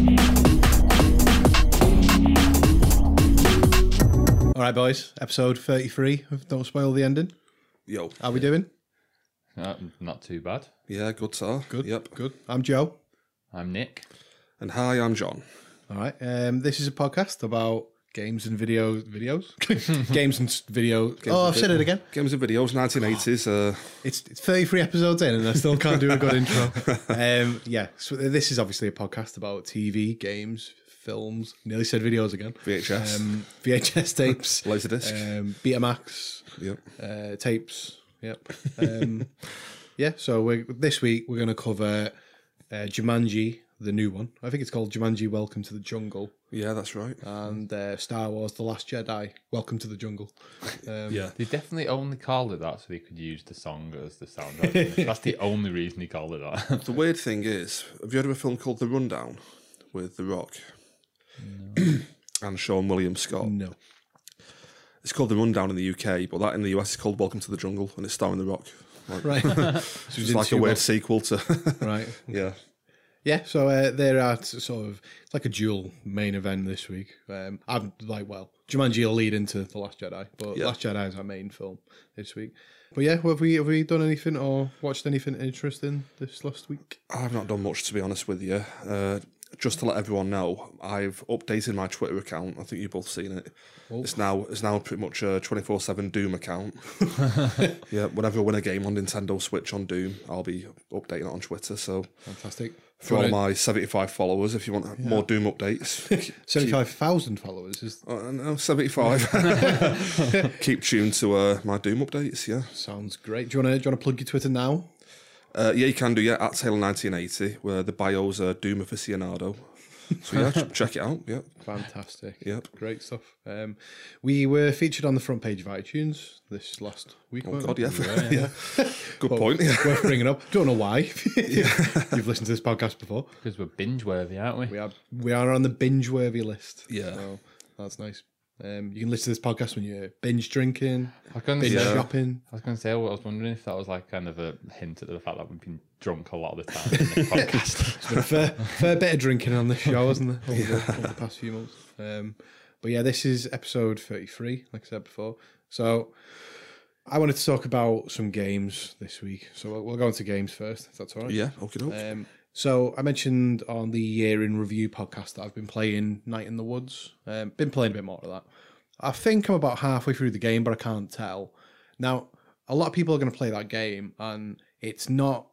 All right, boys. Episode thirty-three of Don't Spoil the Ending. Yo. How we doing? Uh, not too bad. Yeah, good, sir. Good. Yep. Good. I'm Joe. I'm Nick. And hi, I'm John. All right. Um, this is a podcast about games and video videos, games and s- video. oh, I've said it again. Games and videos, 1980s. Uh, It's, it's 33 episodes in, and I still can't do a good intro. Um, yeah. So this is obviously a podcast about TV, games, films. Nearly said videos again. VHS. Um, VHS tapes. Laserdisc. Um, Betamax. yep. uh, tapes. Yep. Um, yeah. So we this week we're going to cover uh, Jumanji, the new one. I think it's called Jumanji: Welcome to the Jungle, Yeah, that's right. and uh, Star Wars: The Last Jedi: Welcome to the Jungle. Um, yeah. They definitely only called it that so they could use the song as the sound. That's the only reason he called it that. The weird thing is, have you heard of a film called The Rundown with The Rock and Seann William Scott? No. It's called The Rundown in the UK, but that in the US is called Welcome to the Jungle, and it's starring The Rock. Like, Right. so It's like a weird sequel to. Right. yeah. Yeah. So uh, there are sort of it's like a dual main event this week. Um, I'm like, well, Jumanji will lead into the Last Jedi, but Yeah. Last Jedi is our main film this week. But yeah, have we have we done anything or watched anything interesting this last week? I've not done much to be honest with you. Uh, just to let everyone know, I've updated my Twitter account. I think you've both seen it. It's now it's now pretty much a twenty four seven Doom account. yeah, whenever I win a game on Nintendo Switch on Doom, I'll be updating it on Twitter. So Fantastic. For all my seventy five followers, if you want more Doom updates, 75,000 followers is uh, no, seventy five. Keep tuned to uh, my Doom updates. Yeah, sounds great. Do you want to do you want to plug your Twitter now? uh, yeah, you can do. Yeah, at Taylor nineteen eighty, where the bios are Doom aficionado. So yeah, check it out. Yeah, Fantastic. Yep. Great stuff. Um, we were featured on the front page of iTunes this last week. oh god, we? yeah, yeah. Good point. Yeah. Worth bringing up. Don't know why. You've listened to this podcast before. Because we're binge worthy, aren't we? We are we are on the binge worthy list. Yeah. So that's nice. Um, you can listen to this podcast when you're binge drinking, I was going binge say, shopping. I was going to say, I was wondering if that was like kind of a hint at the fact that we've been drunk a lot of the time in this podcast. been a fair, fair bit of drinking on this show, hasn't there, over, the, over the past few months? Um, but yeah, this is episode 33, like I said before. So I wanted to talk about some games this week. So we'll, we'll go into games first, if that's all right. Yeah, okay. Um, so I mentioned on the year in review podcast that I've been playing Night in the Woods. Um, been playing a bit more of that. I think I'm about halfway through the game, but I can't tell. Now, a lot of people are going to play that game, and it's not.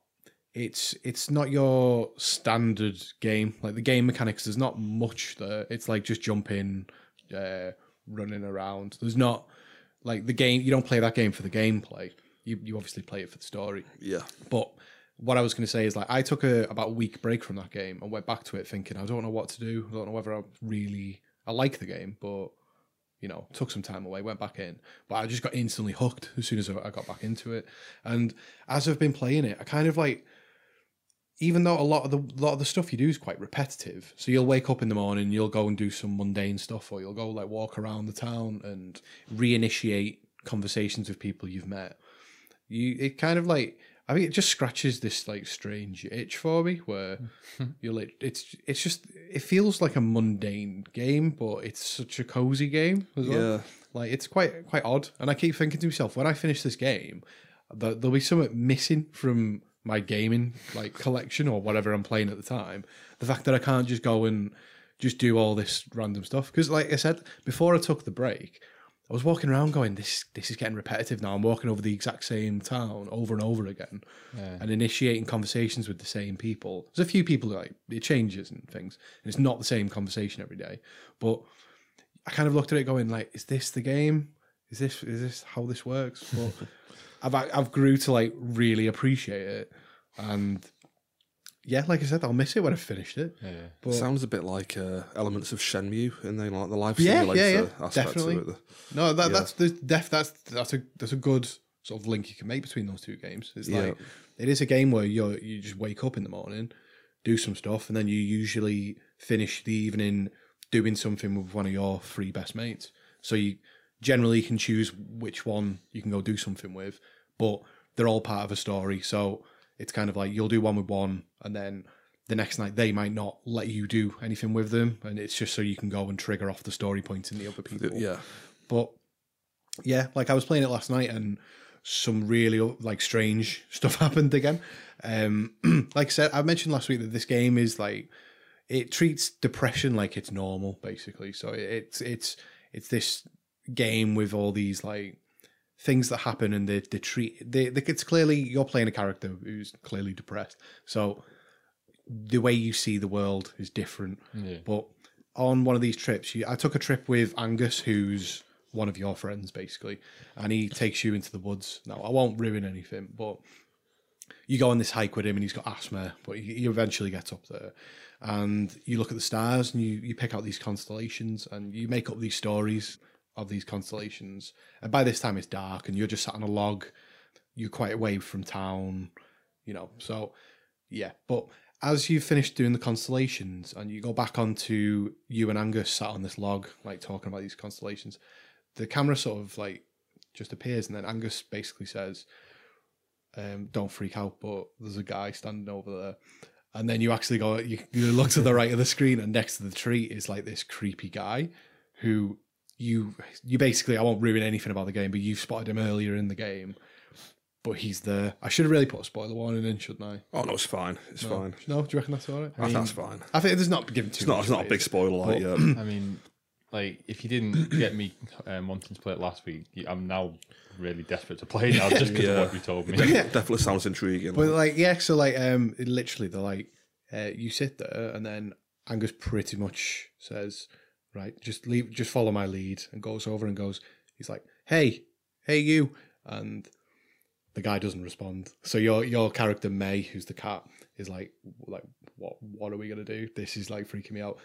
It's it's not your standard game. Like the game mechanics, there's not much there. It's like just jumping, uh, running around. There's not like the game. You don't play that game for the gameplay. You you obviously play it for the story. yeah, But what I was going to say is like I took a about a week break from that game and went back to it thinking I don't know what to do. I don't know whether I really I like the game, but you know, took some time away, went back in, but I just got instantly hooked as soon as I got back into it. And as I've been playing it, I kind of like even though a lot of the lot of the stuff you do is quite repetitive, so you'll wake up in the morning, you'll go and do some mundane stuff, or you'll go like walk around the town and reinitiate conversations with people you've met. You it kind of like I think it just scratches this like strange itch for me where you're like it's it's just it feels like a mundane game, but it's such a cozy game as well. yeah. Like it's quite quite odd, and I keep thinking to myself when I finish this game, there'll be something missing from my gaming like collection or whatever I'm playing at the time. The fact that I can't just go and just do all this random stuff because, like I said before, I took the break. I was walking around going, "This this is getting repetitive now." I'm walking over the exact same town over and over again, and initiating conversations with the same people. There's a few people like it changes and things, and it's not the same conversation every day. But I kind of looked at it going like, is this the game? Is this is this how this works? But I've I've grew to like really appreciate it, and yeah, like I said, I'll miss it when I've finished it. Yeah. But Sounds a bit like uh, elements of Shenmue in the like the life Yeah, simulator yeah, yeah, aspect definitely. to it. no, that that's the def that's that's a that's a good sort of link you can make between those two games. It's Yeah. like it is a game where you you just wake up in the morning, do some stuff, and then you usually finish the evening doing something with one of your three best mates. So you generally can choose which one you can go do something with, but they're all part of a story. So it's kind of like you'll do one with one, and then the next night they might not let you do anything with them, and it's just so you can go and trigger off the story points in the other people. Yeah. But yeah, like I was playing it last night and some really like strange stuff happened again. Um, like I said, I mentioned last week that this game is like it treats depression like it's normal, basically. So it's it's it's this game with all these like things that happen and they, they treat they, they it's clearly you're playing a character who's clearly depressed. So the way you see the world is different. Yeah. But on one of these trips, you, I took a trip with Angus, who's one of your friends, basically, and he takes you into the woods. Now, I won't ruin anything, but you go on this hike with him, and he's got asthma, but he, he eventually gets up there, and you look at the stars, and you you pick out these constellations, and you make up these stories of these constellations. And by this time, it's dark, and you're just sat on a log. You're quite away from town, you know. So, yeah, but as you've finished doing the constellations and you go back onto you and Angus sat on this log, like talking about these constellations, the camera sort of like just appears, and then Angus basically says, um, "Don't freak out," but there's a guy standing over there. And then you actually go, you, you look to the right of the screen, and next to the tree is like this creepy guy who you you basically I won't ruin anything about the game, but you've spotted him earlier in the game. But he's there. I should have really put a spoiler warning in, shouldn't I? Oh no, it's fine. It's fine. No, do you reckon that's all right? I think that's fine. I think there's not given too It's not. much It's not a big spoiler like yeah. I mean, like if you didn't get me um, wanting to play it last week, I'm now really desperate to play it now just because Yeah. of what you told me. Definitely sounds intriguing. But like, yeah, so like, um, literally, they're like, uh, you sit there, and then Angus pretty much says, right, just leave, just follow my lead, and goes over and goes, he's like, hey, hey, you, and the guy doesn't respond. So your your character Mae, who's the cat, is like, like, what, what are we gonna do? This is like freaking me out.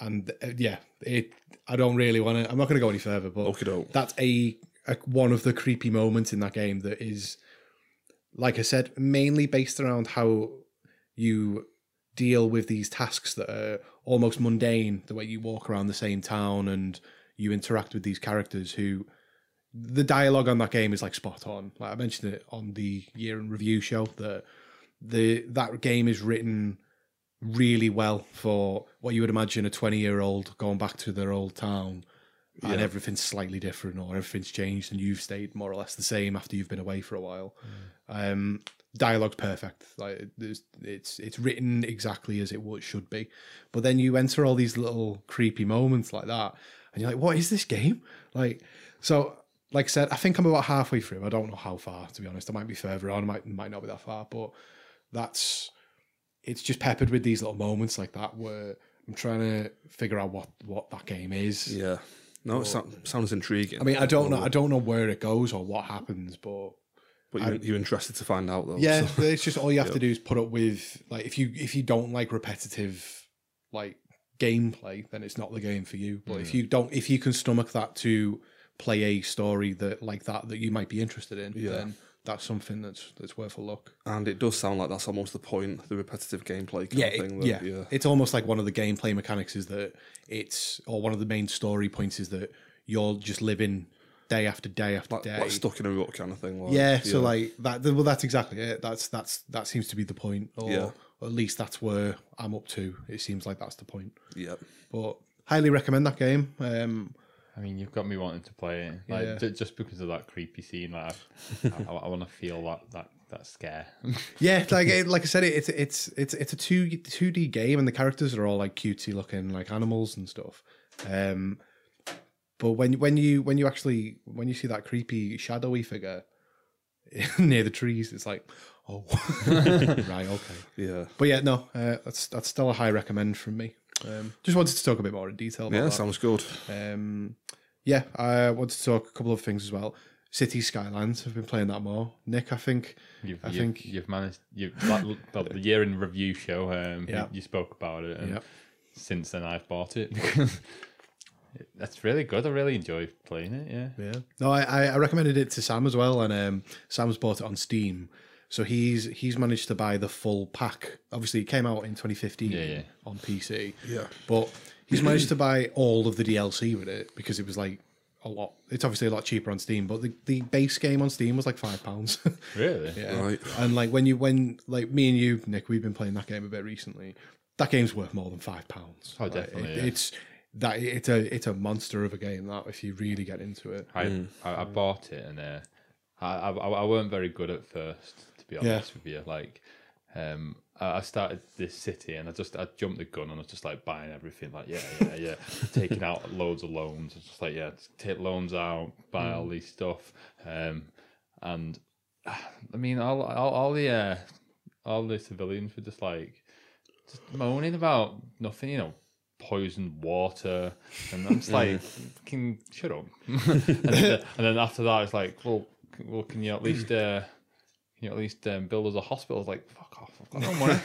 And uh, yeah, it. I don't really want to. I'm not going to go any further, but doke. that's a, a one of the creepy moments in that game that is like i said mainly based around how you deal with these tasks that are almost mundane the way you walk around the same town and you interact with these characters who the dialogue on that game is like spot on. Like i mentioned it on the year in review show that the that game is written really well for what you would imagine a 20 year old going back to their old town and everything's slightly different or everything's changed and you've stayed more or less the same after you've been away for a while. Um, dialogue's perfect. Like it's it's written exactly as it would, should be. But then you enter all these little creepy moments like that, and you're like, "What is this game?" Like so. Like I said, I think I'm about halfway through. I don't know how far, to be honest. I might be further on. I might might not be that far, but that's it's just peppered with these little moments like that where I'm trying to figure out what what that game is. Yeah. No, it so- sounds intriguing. I mean, I don't know. I don't know where it goes or what happens, but but you're, you're interested to find out though. yeah, so- it's just all you have to do is put up with like if you if you don't like repetitive like gameplay, then it's not the game for you. But if you don't, if you can stomach that to play a story that like that that you might be interested in, Yeah. then that's something that's that's worth a look. And it does sound like that's almost the point, the repetitive gameplay kind Yeah, of it- thing. that- yeah, yeah. It's almost like one of the gameplay mechanics is that it's or one of the main story points is that you're just living day after day after Like, day. like stuck in a rut kind of thing. Like, yeah, so like that. Well, that's exactly it. That's that's that seems to be the point, or, Yeah. or at least that's where I'm up to. It seems like that's the point. yeah, But highly recommend that game. Um, I mean, you've got me wanting to play it, like Yeah. ju- just because of that creepy scene. Like, I, I, want to feel that that that scare. yeah, like it, like I said, it, it's it's it's it's a two two D game, and the characters are all like cutesy looking, like animals and stuff. Um, but when when you when you actually when you see that creepy shadowy figure near the trees, it's like, oh, right, okay. yeah, But yeah, no, uh, that's that's still a high recommend from me. Um, just wanted to talk a bit more in detail. About yeah. that. Sounds good. Um, yeah, I wanted to talk a couple of things as well. City Skylines. I've been playing that more. Nick, I think. You've, I you've, think- you've managed. You like, well, the year in review show. Um, Yeah. you, you spoke about it, and Yep. since then I've bought it. That's really good. I really enjoy playing it. Yeah. Yeah. No, I, I I recommended it to Sam as well, and um, Sam's bought it on Steam. So he's he's managed to buy the full pack. Obviously, it came out in 2015 Yeah, yeah. on PC. Yeah. But he's managed to buy all of the DLC with it because it was like a lot. It's obviously a lot cheaper on Steam, but the, the base game on Steam was like five pounds. Really? yeah. Right. And like when you when like me and you, Nick, we've been playing that game a bit recently. That game's worth more than five pounds. Oh, Like, definitely, it- yeah. It's that it's a it's a monster of a game. That if you really get into it. I, I I bought it and uh, I, I I weren't very good at first, to be honest with you. Like, um, I I started this city and I just I jumped the gun and I was just like buying everything. Like, yeah, yeah, yeah, taking out loads of loans. It's just like, yeah, take loans out, buy all these stuff, um, and I mean, all all, all the uh, all the civilians were just like just moaning about nothing, you know. Poisoned water, and I'm just like, "Can shut up." and, then, and then after that, it's like, well, well, can you at least, uh, you at least um, build us a hospital? I was like, fuck off, I've got no money.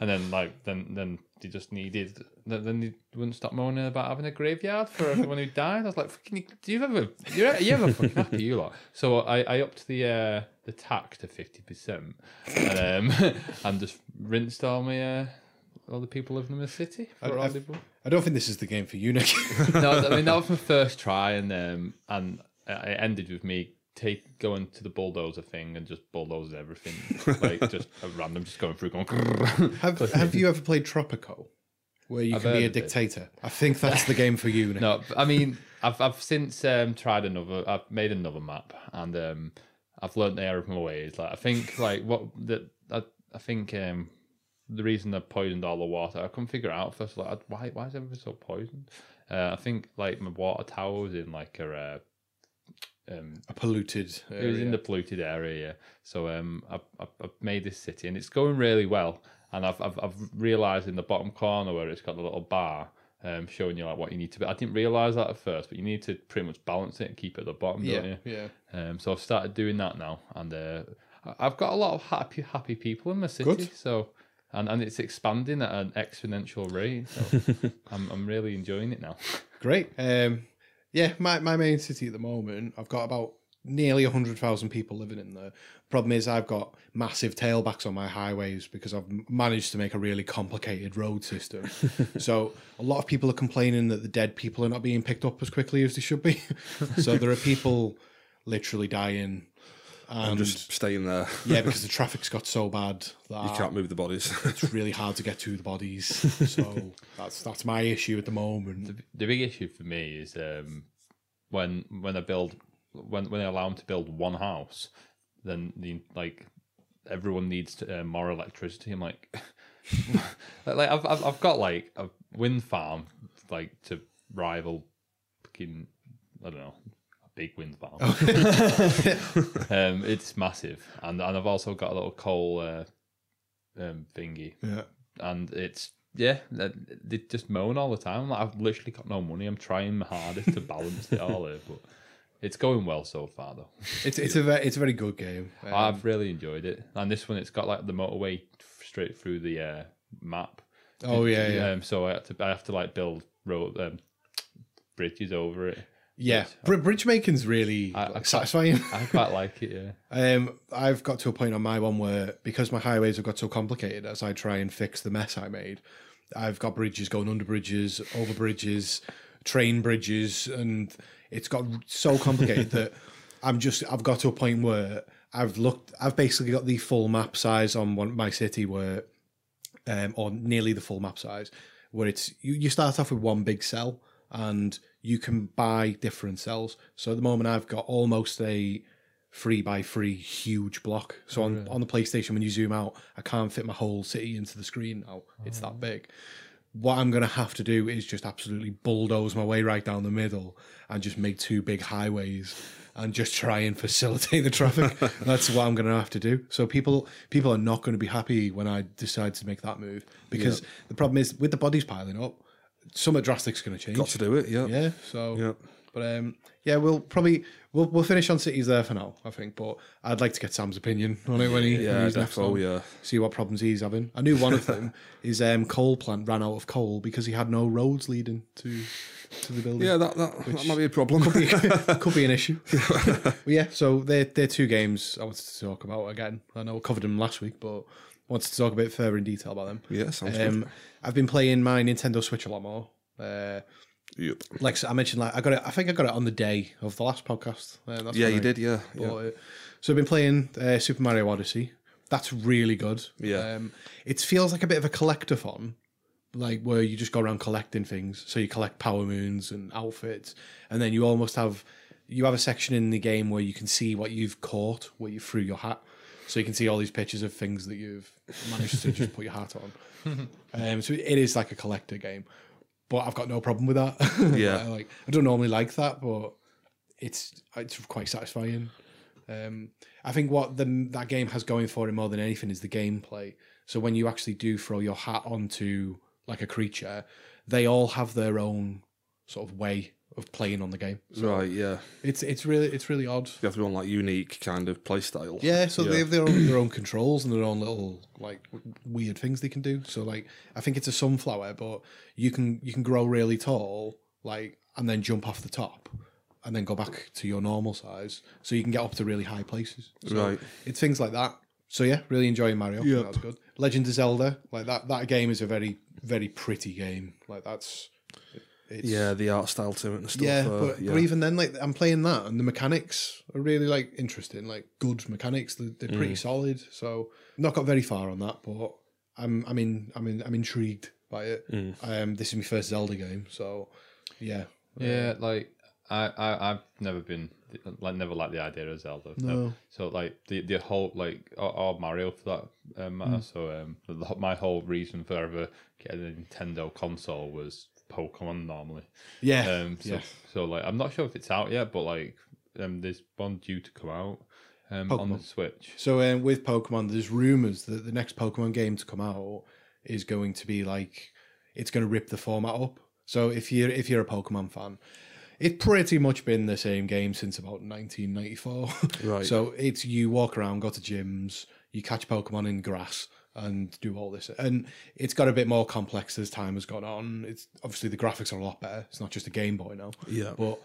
and then, like, then, then they just needed. Then, then they wouldn't stop moaning about having a graveyard for everyone who died. I was like, fucking, you, do you ever, you ever, you ever fucking happy, you lot? So I, I upped the uh, the tax to fifty percent, and um, and just rinsed all my. Uh, all the people living in the city for I've- I don't think this is the game for you, Nick. no, I mean that was my first try, and um, and it ended with me take going to the bulldozer thing and just bulldozing everything, like just a random, just going through, going. have Have you ever played Tropico, where you I've can be a dictator? I think that's the game for you, Nick. no, I mean I've I've since um, tried another. I've made another map, and um, I've learned the error of my ways. Like I think, like what that I, I think um, the reason they poisoned all the water, I couldn't figure it out first. Like why why is everything so poisoned? Uh, I think like my water tower was in like a. Uh, um, A polluted. It was in the polluted area, yeah. So um, I've, I've, made this city, and it's going really well. And I've, I've, I've realised in the bottom corner where it's got the little bar um, showing you like what you need to be. I didn't realise that at first, but you need to pretty much balance it and keep it at the bottom, don't yeah, you? yeah. Um, so I've started doing that now, and uh, I've got a lot of happy, happy people in my city. Good. So. And, and it's expanding at an exponential rate. So I'm, I'm really enjoying it now. Great. Um, yeah, my, my main city at the moment, I've got about nearly 100,000 people living in there. Problem is, I've got massive tailbacks on my highways because I've managed to make a really complicated road system. so a lot of people are complaining that the dead people are not being picked up as quickly as they should be. so there are people literally dying. And, And just staying there. yeah, because the traffic's got so bad that You can't move the bodies. it's really hard to get to the bodies. So that's that's my issue at the moment. the big issue for me is um, when when I build when when I allow them to build one house, then the like everyone needs to, uh, more electricity. I'm like, like I've, I've I've got like a wind farm like to rival fucking I don't know a big wind farm. um, it's massive, and and I've also got a little coal uh, um, thingy Yeah. and it's yeah, they just moan all the time. Like, I've literally got no money. I'm trying my hardest to balance it all here, but it's going well so far though. It's it's a very, it's a very good game. Um, I've really enjoyed it, and this one it's got like the motorway straight through the uh, map. oh yeah, yeah, Um, so I have to I have to like build road um, bridges over it. Yeah. Br- bridge making's really I- I like, quite- satisfying. I quite like it. Yeah. Um, I've got to a point on my one where because my highways have got so complicated, as I try and fix the mess I made, I've got bridges going under bridges, over bridges, train bridges, and it's got so complicated that I'm just I've got to a point where I've looked, I've basically got the full map size on one my city where, um, or nearly the full map size, where it's you, you start off with one big cell and you can buy different cells. So at the moment, I've got almost a three by three huge block. So on, on the PlayStation, when you zoom out, I can't fit my whole city into the screen now. It's that oh. big. What I'm going to have to do is just absolutely bulldoze my way right down the middle and just make two big highways and just try and facilitate the traffic. That's what I'm going to have to do. So people people are not going to be happy when I decide to make that move because the problem is with the bodies piling up, something drastic's going to change. Got to do it, yeah. Yeah. So, Yeah. but um, yeah, we'll probably we'll we'll finish on cities there for now, I think. But I'd like to get Sam's opinion on it when he when Yeah, he's next on. yeah. See what problems he's having. I knew one of them is um coal plant ran out of coal because he had no roads leading to to the building. Yeah, that, that, that might be a problem. Could be an issue. but yeah, so they're, they're two games I wanted to talk about again. I know I covered them last week, but wanted to talk a bit further in detail about them. yeah, sounds good. Um, I've been playing my Nintendo Switch a lot more. Uh, Yep. Like I mentioned, like I got it. I think I got it on the day of the last podcast. Uh, Yeah, you I did. Yeah. yeah. So I've been playing uh, Super Mario Odyssey. That's really good. Yeah. Um, it feels like a bit of a collectathon, like where you just go around collecting things. So you collect power moons and outfits, and then you almost have you have a section in the game where you can see what you've caught, what you threw your hat. So you can see all these pictures of things that you've managed to just put your hat on. um, so it is like a collector game, but I've got no problem with that. Yeah. like I don't normally like that, but it's it's quite satisfying. Um, I think what the, that game has going for it more than anything is the gameplay. So when you actually do throw your hat onto like a creature, they all have their own sort of way of playing on the game. So Right. Yeah. it's it's really it's really odd. You have to be on like unique kind of play style. Yeah, so they have their own their own controls and their own little like weird things they can do. So like I think it's a sunflower, but you can you can grow really tall, like and then jump off the top, and then go back to your normal size, so you can get up to really high places. So Right. It's things like that. So yeah, really enjoying Mario. Yeah, that's good. Legend of Zelda, like that that game is a very very pretty game. Like that's it's, Yeah, the art style to it and stuff. yeah, uh, but, yeah. but even then, like I'm playing that, and the mechanics are really like interesting, like good mechanics. They're, they're Mm. pretty solid. So not got very far on that, but I'm I'm in I'm in I'm intrigued by it. Mm. Um, this is my first Zelda game, so yeah, Yeah, like I, I I've never been like never liked the idea of Zelda. No. So like the the whole like or, or Mario for that um, matter. So um, the, my whole reason for ever getting a Nintendo console was Pokemon normally. yeah, Um, so, yeah. so like I'm not sure if it's out yet, but like um, there's one due to come out um on the Switch. So um, with Pokemon, there's rumors that the next Pokemon game to come out is going to be like it's going to rip the format up. So if you're if you're a Pokemon fan, it's pretty much been the same game since about 1994. Right. So it's you walk around, go to gyms, you catch Pokemon in grass, and do all this. And it's got a bit more complex as time has gone on. It's obviously the graphics are a lot better. It's not just a Game Boy now. Yeah. But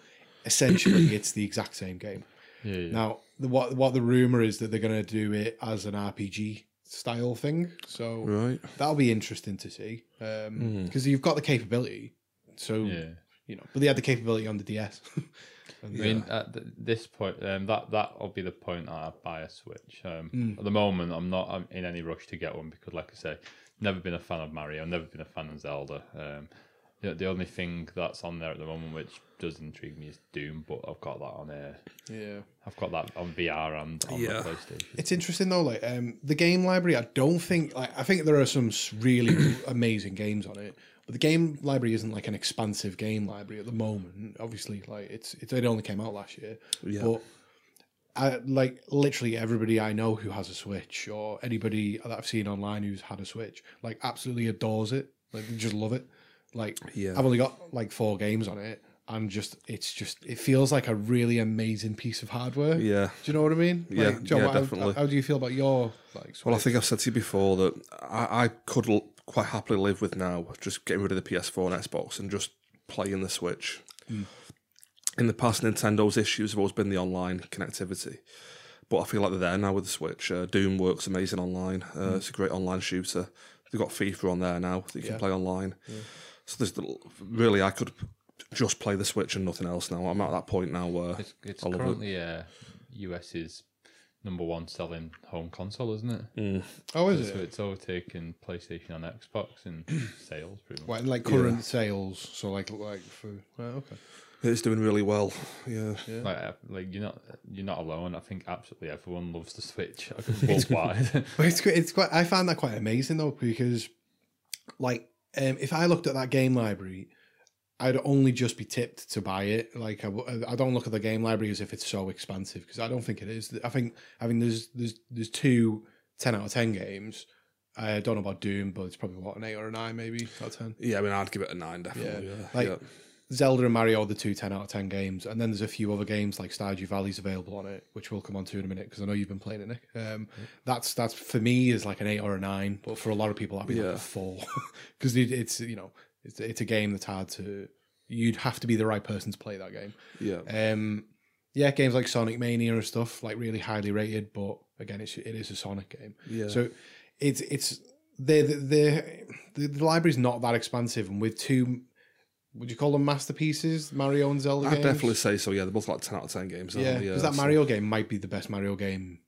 essentially, it's the exact same game. Yeah, yeah. Now, the, what what the rumor is that they're going to do it as an RPG style thing. So Right. that'll be interesting to see um, mm-hmm. because you've got the capability. So yeah. you know, but they had the capability on the DS. I mean, at th- this point, um, that that'll be the point that I buy a Switch. Um, Hmm. At the moment, I'm not I'm in any rush to get one because, like I say, never been a fan of Mario, never been a fan of Zelda. Um, the, the only thing that's on there at the moment which does intrigue me is Doom, but I've got that on air. yeah. I've got that on VR and on Yeah. the PlayStation. It's interesting though, like um, the game library. I don't think like I think there are some really amazing games on it, but the game library isn't like an expansive game library at the moment. Obviously, like it's, it's it only came out last year, Yeah. but I like literally everybody I know who has a Switch or anybody that I've seen online who's had a Switch, like absolutely adores it. Like they just love it. Like Yeah. I've only got like four games on it. And just it's just it feels like a really amazing piece of hardware. Yeah. Do you know what I mean? Yeah, John, yeah, what- how- definitely. How, do you feel about your like? Well, I think I've said to you before that I, I could quite happily live with now just getting rid of the PS4 and Xbox and just playing the Switch. In the past, Nintendo's issues have always been the online connectivity, but I feel like they're there now with the Switch. Uh, Doom works amazing online. Uh, It's a great online shooter. They've got FIFA on there now that you can play online. So there's the, really I could just play the Switch and nothing else now. I'm at that point now where It's, it's love it. currently uh, US's number one selling home console, isn't it? Mm. oh, is it? So it? it's overtaken PlayStation and Xbox in sales, pretty much. What, like current sales? So like like for right, okay. it's doing really well. Yeah. Like, uh, like you're not you're not alone. I think absolutely everyone loves the Switch worldwide. But it's quite- it's quite. I find that quite amazing though because, like, um, if I looked at that game library, I'd only just be tipped to buy it. Like, I don't look at the game library as if it's so expansive because I don't think it is. I think I mean there's there's there's two 10 out of ten games. I don't know about Doom, but it's probably what an eight or a nine, maybe out of ten. Yeah, I mean, I'd give it a nine, definitely. Yeah. Yeah, Like- yeah. Zelda and Mario are the two 10 out of 10 games. And then there's a few other games like Stardew Valley's available on it, which we'll come on to in a minute because I know you've been playing it, Nick. Um, That's, that's for me, is like an eight or a nine. But for a lot of people, that'd be like a four because it, it's, you know, it's, it's a game that's hard to, you'd have to be the right person to play that game. yeah. Um, yeah, games like Sonic Mania and stuff, like really highly rated, but again, it's, it is a Sonic game. Yeah. So it's it's the the the, the library's not that expansive, and with two would you call them masterpieces? Mario and Zelda I'd games. definitely say so. Yeah, they're both like ten out of ten games. Yeah, because that so- Mario game might be the best Mario game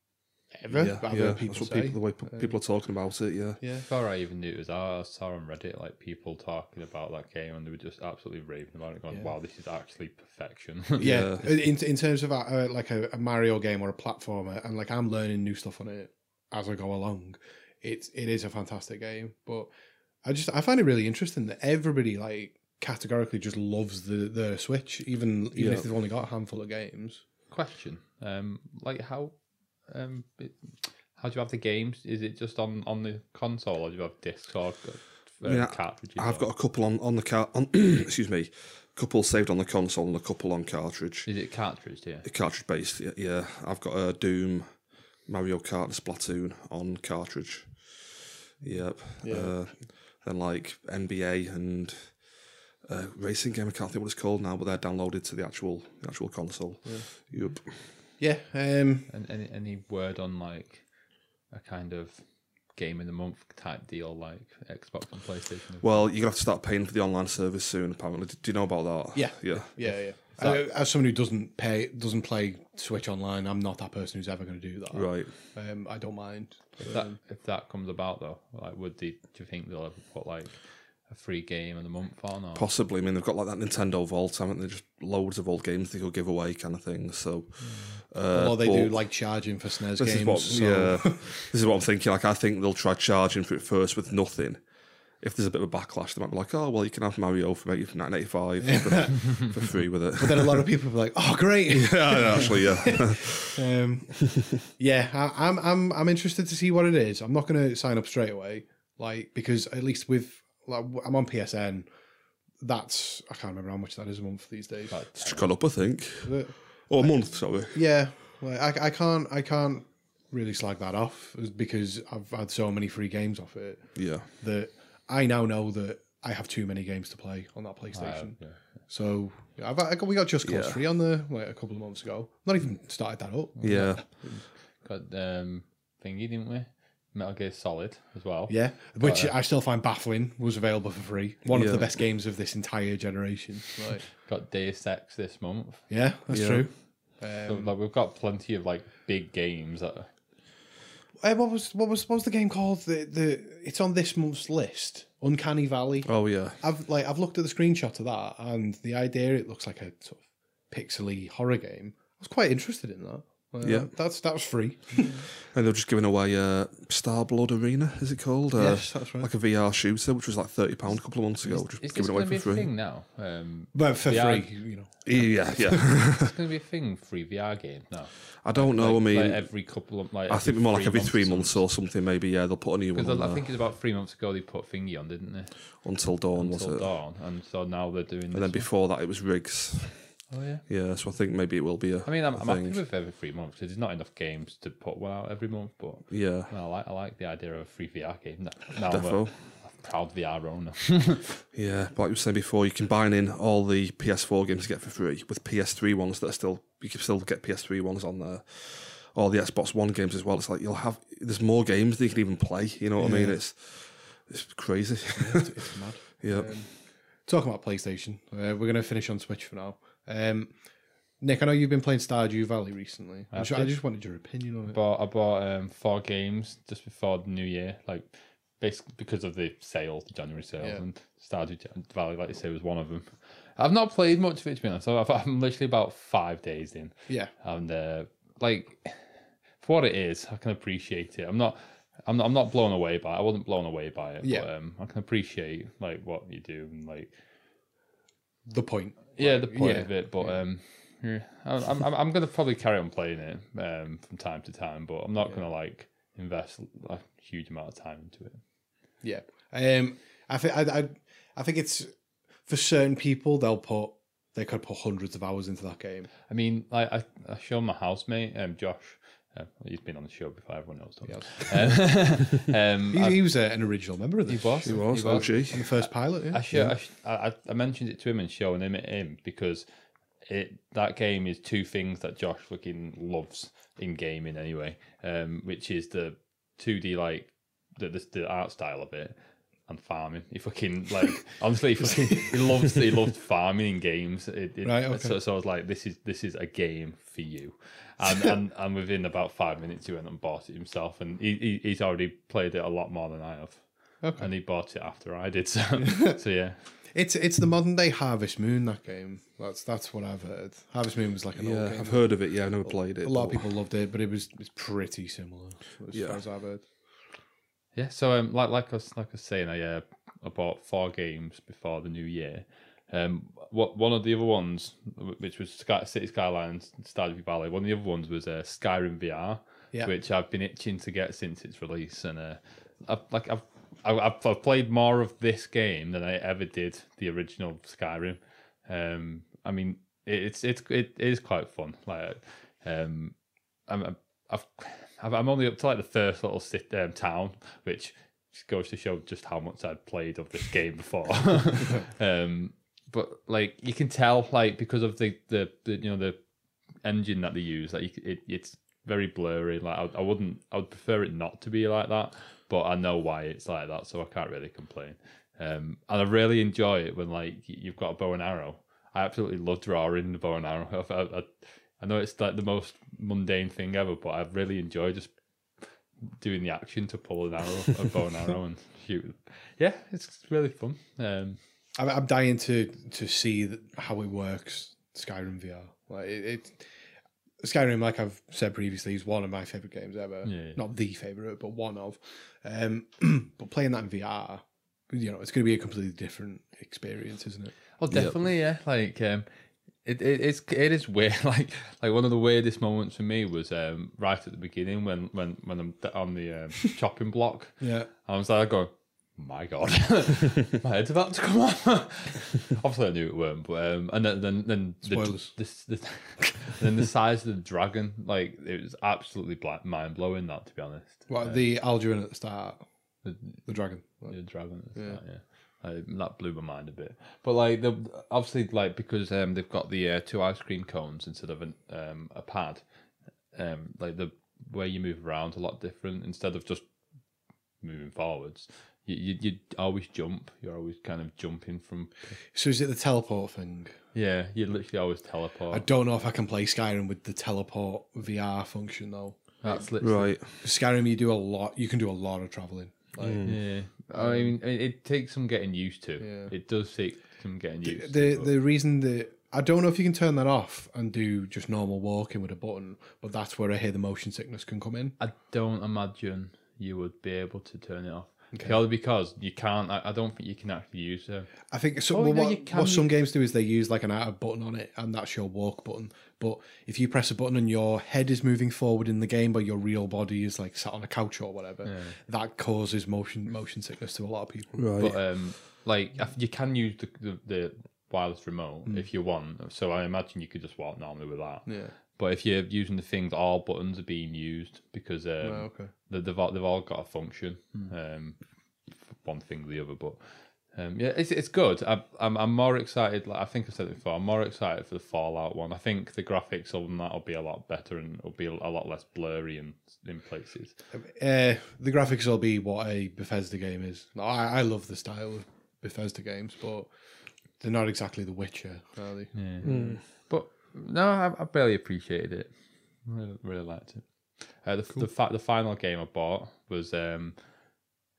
ever. Yeah, I've yeah. heard people That's what say. people the way p- people are talking about it. Yeah, yeah, Before I even knew it was out, I saw on Reddit like people talking about that game and they were just absolutely raving about it, going, Yeah. "Wow, this is actually perfection." yeah. In in terms of uh, like a, a Mario game or a platformer, and like I'm learning new stuff on it as I go along. It's it is a fantastic game, but I just I find it really interesting that everybody like categorically just loves the the Switch, even even Yeah. if they've only got a handful of games. Question: um, like how, um, it, how do you have the games? Is it just on on the console, or do you have discs or uh, Yeah, cartridges? I've or- got a couple on on the car. On, excuse me, a couple saved on the console and a couple on cartridge. Is it cartridge? Yeah. Cartridge based. Yeah, yeah. I've got a Doom, Mario Kart, and Splatoon on cartridge. Yep. Yeah. Uh, then like NBA and uh, racing game. I can't think what it's called now, but they're downloaded to the actual the actual console. Yep. Yeah, um, And any any word on like a kind of game in the month type deal like Xbox and PlayStation? Well, you're gonna have to start paying for the online service soon. Apparently, do you know about that? Yeah. Yeah. yeah, yeah. Uh, as someone who doesn't pay, doesn't play Switch online, I'm not that person who's ever going to do that. Right. Um, I don't mind. If that if that comes about though, like would they? Do you think they'll ever put like a free game in the month on? Or Possibly. I mean, they've got like that Nintendo Vault, haven't they? Just loads of old games they could give away, kind of thing. So, uh, Or they do like charging for SNES This games. is what, so- yeah. this is what I'm thinking. Like, I think they'll try charging for it first with nothing. If there's a bit of a backlash, they might be like, "Oh, well, you can have Mario for maybe 1985 for, for free with it." But then a lot of people are like, "Oh, great!" yeah, actually, yeah. um, yeah, I, I'm I'm I'm interested to see what it is. I'm not going to sign up straight away, like because at least with like I'm on PSN. That's I can't remember how much that is a month these days. It's gone up, I think. But, Or a month, sorry. yeah, like, I I can't I can't really slag that off because I've had so many free games off it Yeah. that I now know that I have too many games to play on that PlayStation. yeah. So I've, I got, we got Just Cause Yeah. free on there like a couple of months ago. Not even started that up. Yeah. got um thingy, didn't we? Metal Gear Solid as well. Yeah, which I still find baffling was available for free. One of the best games of this entire generation. Like, Got Deus Ex this month. yeah, that's Yeah. true. So Um, like we've got plenty of like big games that eh, what was what was what was the game called? The the it's on this month's list. Uncanny Valley. Oh, yeah. I've like I've looked at the screenshot of that, and the idea it looks like a sort of pixely horror game. I was quite interested in that. Uh, Yeah. that's that was free. And they're just giving away uh, Star Blood Arena, is it called? Uh, Yes, that's right. Like a VR shooter, which was like £30 a couple of months ago. is, just is giving it away going to for be a free. thing now? Um, But for VR free, you know. Yeah, yeah. it's going to be a thing. Free VR game now. I don't know. Like, I mean, like every couple of like I think more like every three months or something. Maybe yeah, they'll put a new one Because on I there think it's about three months ago they put Thingy on, didn't they? until dawn, was Until it? dawn, and so now they're doing. And this then before that, it was rigs. One. oh yeah. Yeah, so I think maybe it will be a. I mean, I'm, a I'm happy with every three months because there's not enough games to put one out every month. But Yeah, I like I like the idea of a free VR game. Now, now I'm a, defo. a proud VR owner. Yeah, but like you were saying before, you combine in all the PS4 games you get for free with PS3 ones that are still you can still get PS3 ones on there, or the Xbox One games as well. It's like you'll have there's more games that you can even play. You know what I mean? It's it's crazy. it's, it's mad. yeah, Um, talking about PlayStation, uh, we're going to finish on Switch for now. Um, Nick, I know you've been playing Stardew Valley recently. I just, I just wanted your opinion on it. bought I bought um, four games just before the new year, like basically because of the sales, the January sales, Yeah. and Stardew Valley, like you say, was one of them. I've not played much of it to be honest. So I've, I'm literally about five days in, yeah, and uh, like for what it is, I can appreciate it. I'm not. I'm not, I'm not blown away by it. I wasn't blown away by it. Yeah. But, um, I can appreciate like what you do and like the point. Yeah, the point yeah. of it. But um, yeah, I'm, I'm, I'm going to probably carry on playing it um, from time to time, but I'm not going to like invest a huge amount of time into it. Yeah, um, I think I, I, I think it's for certain people they'll put they could put hundreds of hours into that game. I mean, like I, I showed my housemate, um, Josh. Uh, he's been on the show before. Everyone else does. Um, um, He, he was uh, an original member of the he was. it was He OG. the first pilot. Yeah. I, show, I, sh- I, I mentioned it to him and showing him it him because it that game is two things that Josh fucking loves in gaming anyway, um, which is the two D like the, the the art style of it, and farming. He fucking like honestly, he, fucking, he loves he loved farming in games. It, it, Right, okay. So, so I was like, this is this is a game for you. And, and and within about five minutes, he went and bought it himself, and he, he he's already played it a lot more than I have. Okay. And he bought it after I did. So, so yeah. It's it's the modern day Harvest Moon that game. That's that's what I've heard. Harvest Moon was like an Yeah, old game. I've heard of it. Yeah, I've never played it. a lot of people loved it, but it was it's pretty similar as Yeah. far as I've heard. Yeah, so um, like like I was like I was saying, I uh, I bought four games before the new year. Um, what one of the other ones, which was Sky, City Skylines, Stardew Valley. One of the other ones was uh, Skyrim VR, Yeah. which I've been itching to get since its release, and uh, I've like I've, I've I've played more of this game than I ever did the original Skyrim. Um, I mean, it's it's it is quite fun. Like, um, I'm I've I'm only up to like the first little sit, um, town, which goes to show just how much I'd played of this game before. um, but like you can tell, like because of the the, the you know the engine that they use, like it, it's very blurry. Like I, I wouldn't, I would prefer it not to be like that, but I know why it's like that, so I can't really complain. Um, and I really enjoy it when like you've got a bow and arrow. I absolutely love drawing the bow and arrow. I, I, I know it's like the most mundane thing ever, but I really enjoy just doing the action to pull an arrow, a bow and arrow, and shoot. Yeah, it's really fun. Um, I'm, I'm dying to to see how it works. Skyrim VR, like it, it. Skyrim, like I've said previously, is one of my favorite games ever. Yeah, yeah. Not the favorite, but one of. Um, but playing that in VR, you know, it's going to be a completely different experience, isn't it? Oh, definitely, yeah. Like, um, it, it it's it is weird. Like, like one of the weirdest moments for me was um, right at the beginning when when when I'm on the um, chopping block. Yeah. I was like, going, my god, my head's about to come off. Obviously, I knew it weren't, but um, and then then, then the, Spoilers. the, the, then the size of the dragon, like it was absolutely black, mind blowing. That to be honest, What the Alduin at the start, the, the dragon. the dragon. Yeah, yeah. Like, that blew my mind a bit. But like, the, obviously, like because um, they've got the uh, two ice cream cones instead of an, um, a pad. Um, like the way you move around a lot different. Instead of just moving forwards, you you you always jump. You're always kind of jumping from. So is it the teleport thing? Yeah, you literally always teleport. I don't know if I can play Skyrim with the teleport VR function though. That's literally Right. Skyrim, you do a lot. You can do a lot of traveling. Like, mm. yeah. I mean, it, it takes some getting used to. Yeah. It does take some getting used the to. but- the reason that I don't know if you can turn that off and do just normal walking with a button, but that's where I hear the motion sickness can come in. I don't imagine you would be able to turn it off. Purely because you can't. I, I don't think you can actually use it. I think so. Oh, well, no, what, you can what some games do is they use like an out button on it, and that's your walk button. But if you press a button and your head is moving forward in the game, but your real body is like sat on a couch or whatever, that causes motion motion sickness to a lot of people. Right. But um, like you can use the the, the wireless remote if you want. So I imagine you could just walk normally with that. Yeah. But if you're using the things, all buttons are being used because um, Oh, okay. They- they've all, they've all got a function. Um, one thing or the other, but. Um, yeah, it's it's good. I, I'm I'm more excited. Like I think I said it before. I'm more excited for the Fallout one. I think the graphics on that will be a lot better and it'll be a lot less blurry in in places. Uh, the graphics will be what a Bethesda game is. I, I love the style of Bethesda games, but they're not exactly The Witcher, are they? Yeah. But no, I, I barely appreciated it. Really, really liked it. Uh, the the, fa- the final game I bought was um,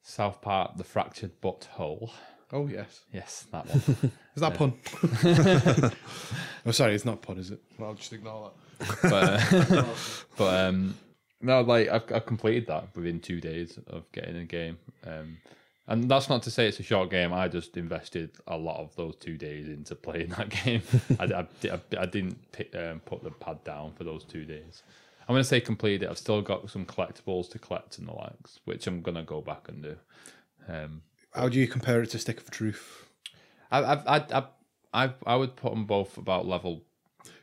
South Park: The Fractured Butthole. Oh yes, Yes, that one. is that pun? oh, sorry, it's not pun, is it? Well, I'll just ignore that. but uh, but um, no, like I've, I've completed that within two days of getting a game. Um, and that's not to say it's a short game. I just invested a lot of those two days into playing that game. I, I, I, I didn't pick, um, put the pad down for those two days. I'm going to say completed it. I've still got some collectibles to collect and the likes, which I'm going to go back and do. Um, How do you compare it to Stick of Truth? I, I, I, I, I, I would put them both about level.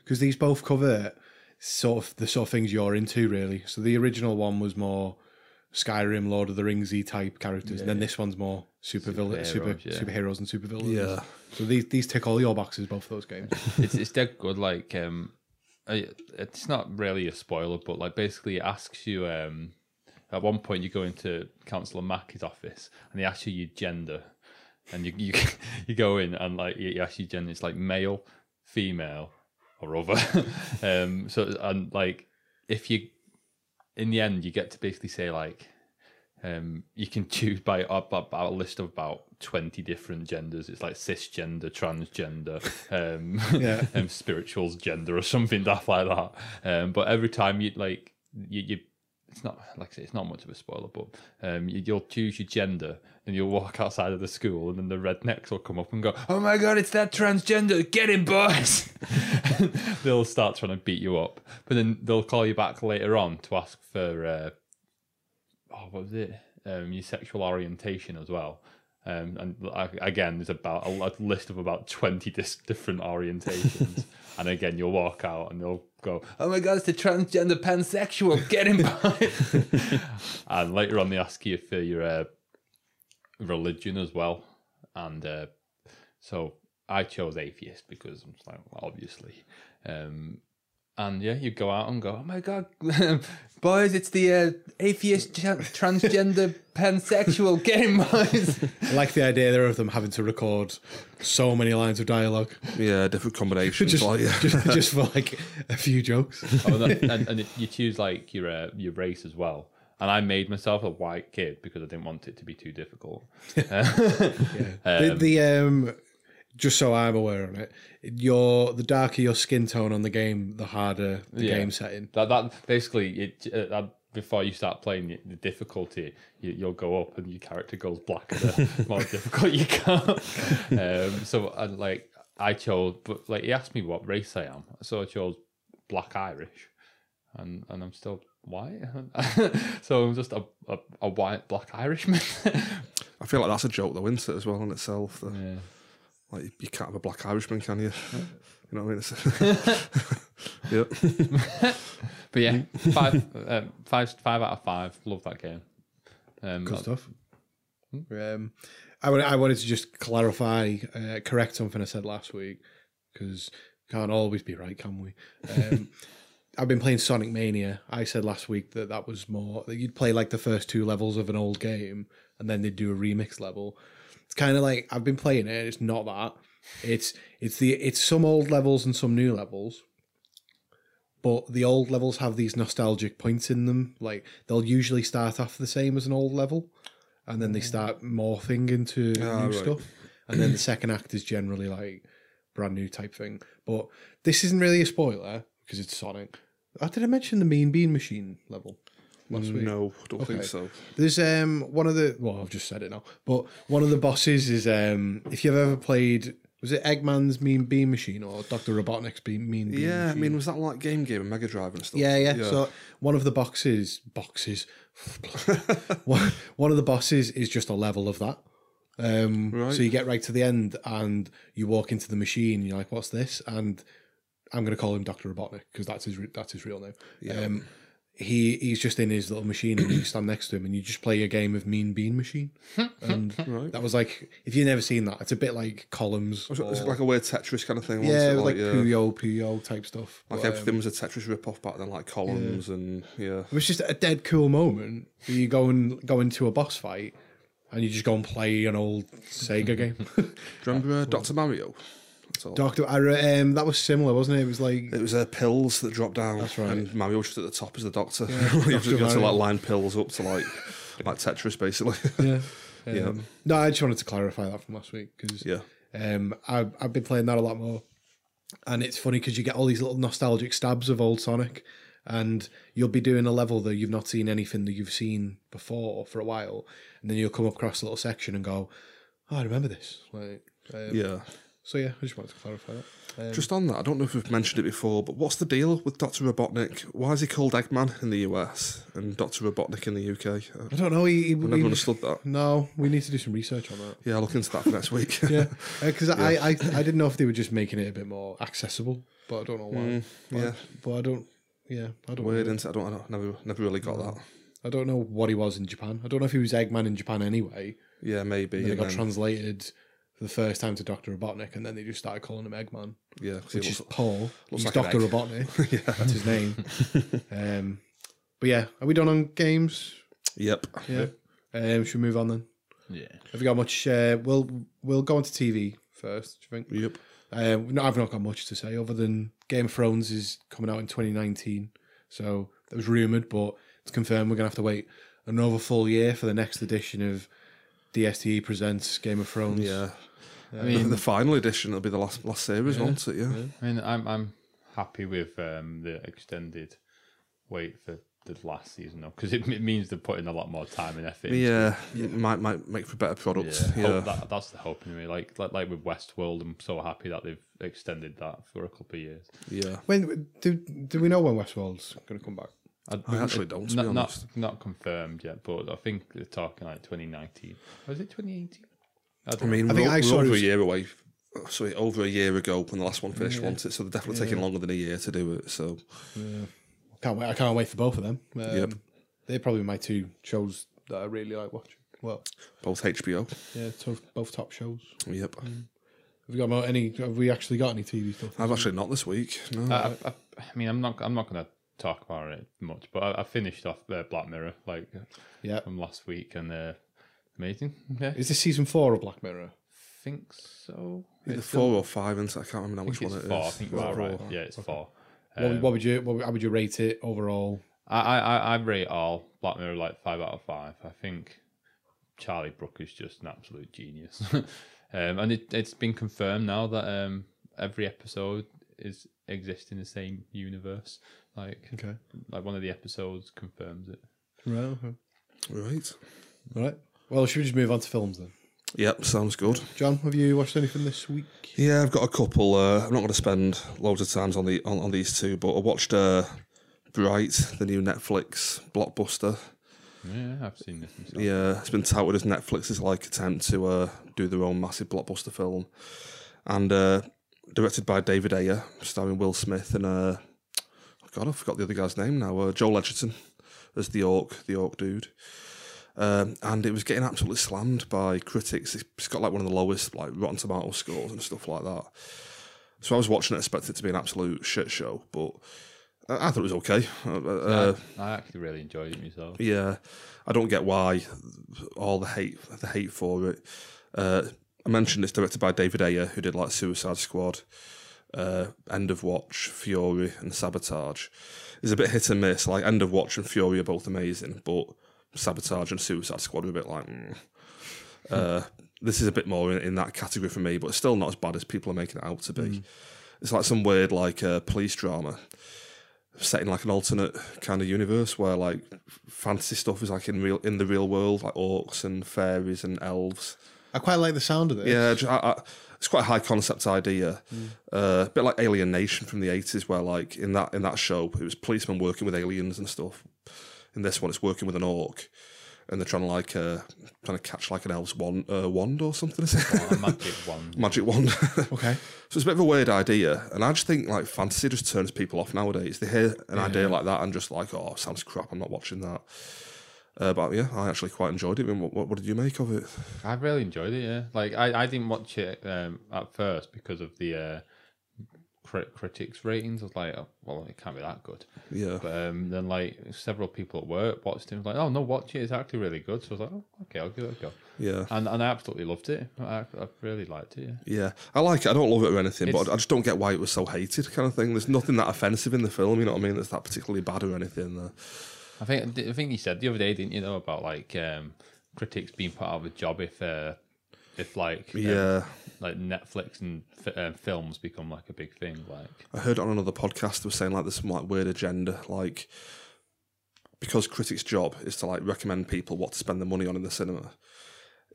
Because these both cover sort of the sort of things you're into, really. So the original one was more Skyrim, Lord of the Ringsy type characters, and then this one's more super villain, super Superheroes, yeah. superheroes and super villains. Yeah. So these these tick all your boxes, both of those games. it's it's dead good. Like um, I- it's not really a spoiler, but like basically it asks you um, at one point you go into Counsellor Mackey's office and they ask you your gender, and you you you go in and like you ask your gender, it's like male, female, or other. um, so and like if you in the end you get to basically say like um, you can choose by about, a list of about 20 different genders. It's like cisgender, transgender, um, Yeah. um, spirituals gender or something daft like that. Um, but every time you like, you, you, it's not like I say, it's not much of a spoiler, but um, you, you'll choose your gender and you'll walk outside of the school and then the rednecks will come up and go, "Oh my god, it's that transgender! Get him, boys!" they'll start trying to beat you up, but then they'll call you back later on to ask for. Uh, oh, what was it? Um, your sexual orientation as well. Um, and I, again, there's about a, a list of about 20 dis- different orientations. and again, you'll walk out and they'll go, Oh my God, it's a transgender pansexual. Get him by. and later on, they ask you for your uh, religion as well. And uh, so I chose atheist because I'm just like, well, obviously. Um, and yeah, you go out and go, oh my god, boys, it's the uh, atheist tra- transgender pansexual game, boys. I like the idea there of them having to record so many lines of dialogue Yeah, different combinations. just, like, yeah. just, just for like a few jokes. oh, no, and, and you choose like your uh, your race as well. And I made myself a white kid because I didn't want it to be too difficult. the, the um, just so I'm aware on it, your the darker your skin tone on the game, the harder the Yeah. game setting. That that basically it. Uh, that, before you start playing the, the difficulty, you, you'll go up and your character goes black. the more difficult you go. Um, so I, like I chose, but like he asked me what race I am, so I chose Black Irish, and and I'm still white. so I'm just a, a, a white Black Irishman. I feel like that's a joke, though, isn't it, as well in itself? that, yeah. Like, you can't have a black Irishman, can you? You know what I mean? It's, yeah. But yeah, five, uh, five, five out of five. Love that game. Um, Good stuff. Um, I I wanted to just clarify, uh, correct something I said last week because can't always be right, can we? Um, I've been playing Sonic Mania. I said last week that that was more that you'd play like the first two levels of an old game and then they'd do a remix level. It's kind of like I've been playing it. It's not that. It's it's the it's some old levels and some new levels. But the old levels have these nostalgic points in them. Like they'll usually start off the same as an old level, and then they start morphing into Ah, new right. stuff. And then the second act is generally like brand new type thing. But this isn't really a spoiler because it's Sonic. Oh, did I mention the Mean Bean Machine level last week? No, I don't think so. There's um one of the well I've just said it now, but one of the bosses is um if you've ever played was it Eggman's Mean Bean Machine or Doctor Robotnik's Bean Mean Bean Yeah, I mean, was that like Game Gear and Mega Drive and stuff? Yeah, yeah, So one of the boxes, boxes, one, one of the bosses is just a level of that. Um, Right. So you get right to the end and you walk into the machine. You're like, "What's this?" And I'm going to call him Doctor Robotnik because that's his re- that's his real name. Um, he he's just in his little machine and you stand next to him and you just play a game of Mean Bean Machine. And Right. that was like, if you've never seen that, it's a bit like columns. Was it, was it or- like a weird Tetris kind of thing? yeah, it? it was like, yeah. Puyo Puyo type stuff. Like But, um, everything was a Tetris rip-off back then, like columns and yeah. It was just a dead cool moment. where You go and go into a boss fight, and you just go and play an old Sega game. Do you remember uh, Doctor Mario? Doctor, I re- um, that was similar, wasn't it? It was like it was uh, pills that dropped down. That's right. And Mario just at the top as the Doctor. you Dr. have got to like line pills up to like like Tetris, basically. yeah, Yeah. Um, No, I just wanted to clarify that from last week because yeah. um, I've I've been playing that a lot more, and it's funny because you get all these little nostalgic stabs of old Sonic, and you'll be doing a level that you've not seen anything that you've seen before for a while, and then you'll come across a little section and go, "Oh, I remember this." Like, um, Yeah. So yeah, I just wanted to clarify that. Um, Just on that, I don't know if we've mentioned it before, but what's the deal with Doctor Robotnik? Why is he called Eggman in the US and Doctor Robotnik in the UK? Uh, I don't know. He, he, I never he- understood that. No, we need to do some research on that. Yeah, I'll look into that for next week. Yeah, uh, because I, I I didn't know if they were just making it a bit more accessible, but I don't know why. Mm, but I- yeah. but I don't. Yeah, I don't. Weird, Know. I don't. I don't- never, never really got that. I don't know what he was in Japan. I don't know if he was Eggman in Japan anyway. Yeah, maybe. And then it and got then- translated for the first time to Doctor Robotnik, and then they just started calling him Eggman, Yeah, he which is Paul. looks He's like Doctor egg. Robotnik. That's his name. um, but yeah, are we done on games? Yep. Yeah. Um, should we move on then? Yeah. Have you got much? Uh, we'll we'll go on to TV first. Do you think? Yep. Um, no, I've not got much to say other than Game of Thrones is coming out in 2019. So that was rumored, but it's confirmed. We're gonna have to wait another full year for the next edition of DSTE presents Game of Thrones. Yeah. I mean, the final edition will be the last last series, won't it? Yeah. I mean, I'm I'm happy with um, the extended wait for the last season though, because it, it means they're putting a lot more time and effort. into Yeah, it might might make for better products. Yeah, Yeah, that, that's the hope anyway. Like, like like with Westworld, I'm so happy that they've extended that for a couple of years. yeah. When do do we know when Westworld's going to come back? I actually don't, to be not, not, not confirmed yet, but I think they're talking like 2019. Was it 2018? I, I mean, I we're, think I saw over was- a year away. Sorry, over a year ago when the last one finished, wasn't it? So they're definitely taking longer than a year to do it. So Can't wait! I can't wait for both of them. Um, Yep. They're probably my two shows that I really like watching. Well, both HBO. yeah, to- both top shows. Yep. Have we got mo- any? Have we actually got any TV stuff? I've actually not this week. No. I, I, I mean, I'm not. I'm not going to talk about it much, but I, I finished off uh, Black Mirror like Yeah. from last week, and uh, amazing. Yeah, Is this season four of Black Mirror? I think so. Either It's four or five, and I can't remember now I which one it's it four. I think you are Four. right. Yeah, it's four. What, Um, what would you? What, how would you rate it overall? I, I, I- I rate all Black Mirror like five out of five. I think Charlie Brooker is just an absolute genius, um, and it, it's been confirmed now that um, every episode is exists in the same universe. Like, Okay. like one of the episodes confirms it. Right. Okay. Right. All right. Well, should we just move on to films then? Yep, sounds good. John, have you watched anything this week? Yeah, I've got a couple. Uh, I'm not going to spend loads of times on the on, on these two, but I watched uh, Bright, the new Netflix blockbuster. Yeah, I've seen this. Myself. Yeah, it's been touted as Netflix's like attempt to uh, do their own massive blockbuster film, and uh, directed by David Ayer, starring Will Smith and uh, oh God, I forgot the other guy's name now. Uh, Joel Edgerton as the orc, the orc dude. Um, and it was getting absolutely slammed by critics. It's- got like one of the lowest like Rotten Tomato scores and stuff like that. So I was watching it, expecting it to be an absolute shit show, but I, I thought it was okay. Uh, uh, I actually really enjoyed it myself. yeah, I don't get why all the hate the hate for it. Uh, I mentioned it's directed by David Ayer, who did like Suicide Squad, uh, End of Watch, Fury, and Sabotage. It's a bit hit and miss. Like End of Watch and Fury are both amazing, but Sabotage and Suicide Squad are a bit like. mm. Uh, this is a bit more in, in that category for me, but it's still not as bad as people are making it out to be. It's like some weird like uh, police drama set in like an alternate kind of universe where like fantasy stuff is like in real in the real world, like orcs and fairies and elves. I quite like the sound of this. Yeah, I, I, it's quite a high concept idea. Uh, a bit like Alien Nation from the eighties, where like in that in that show it was policemen working with aliens and stuff. In this one, it's working with an orc, and they're trying to like uh, trying to catch like an elf's wand, uh, wand or something. Is it? A magic one. Magic wand. Okay. So it's a bit of a weird idea, and I just think like fantasy just turns people off nowadays. They hear an idea like that and just like, oh, sounds crap. I'm not watching that. Uh, but yeah, I actually quite enjoyed it. I mean, what, what, what did you make of it? I really enjoyed it. Yeah, like I, I didn't watch it um, at first because of the uh, crit- critics ratings. I was like, oh, well, it can't be that good. Yeah, But um, then like several people at work watched it. and was like, oh no, watch it. It's actually really good. So I was like, oh, okay, I'll give it a go. yeah, And and I absolutely loved it. I, I really liked it. Yeah. yeah. I like it. I don't love it or anything, It's- but I just don't get why it was so hated, kind of thing. There's nothing that offensive in the film. You know what I mean? That's that particularly bad or anything. Uh, I think I think you said the other day, didn't you know about like um, critics being put out of a job if uh, if like um, yeah, like Netflix and f- uh, films become like a big thing. Like I heard on another podcast they were saying like there's some like weird agenda, like because critics' job is to like recommend people what to spend their money on in the cinema.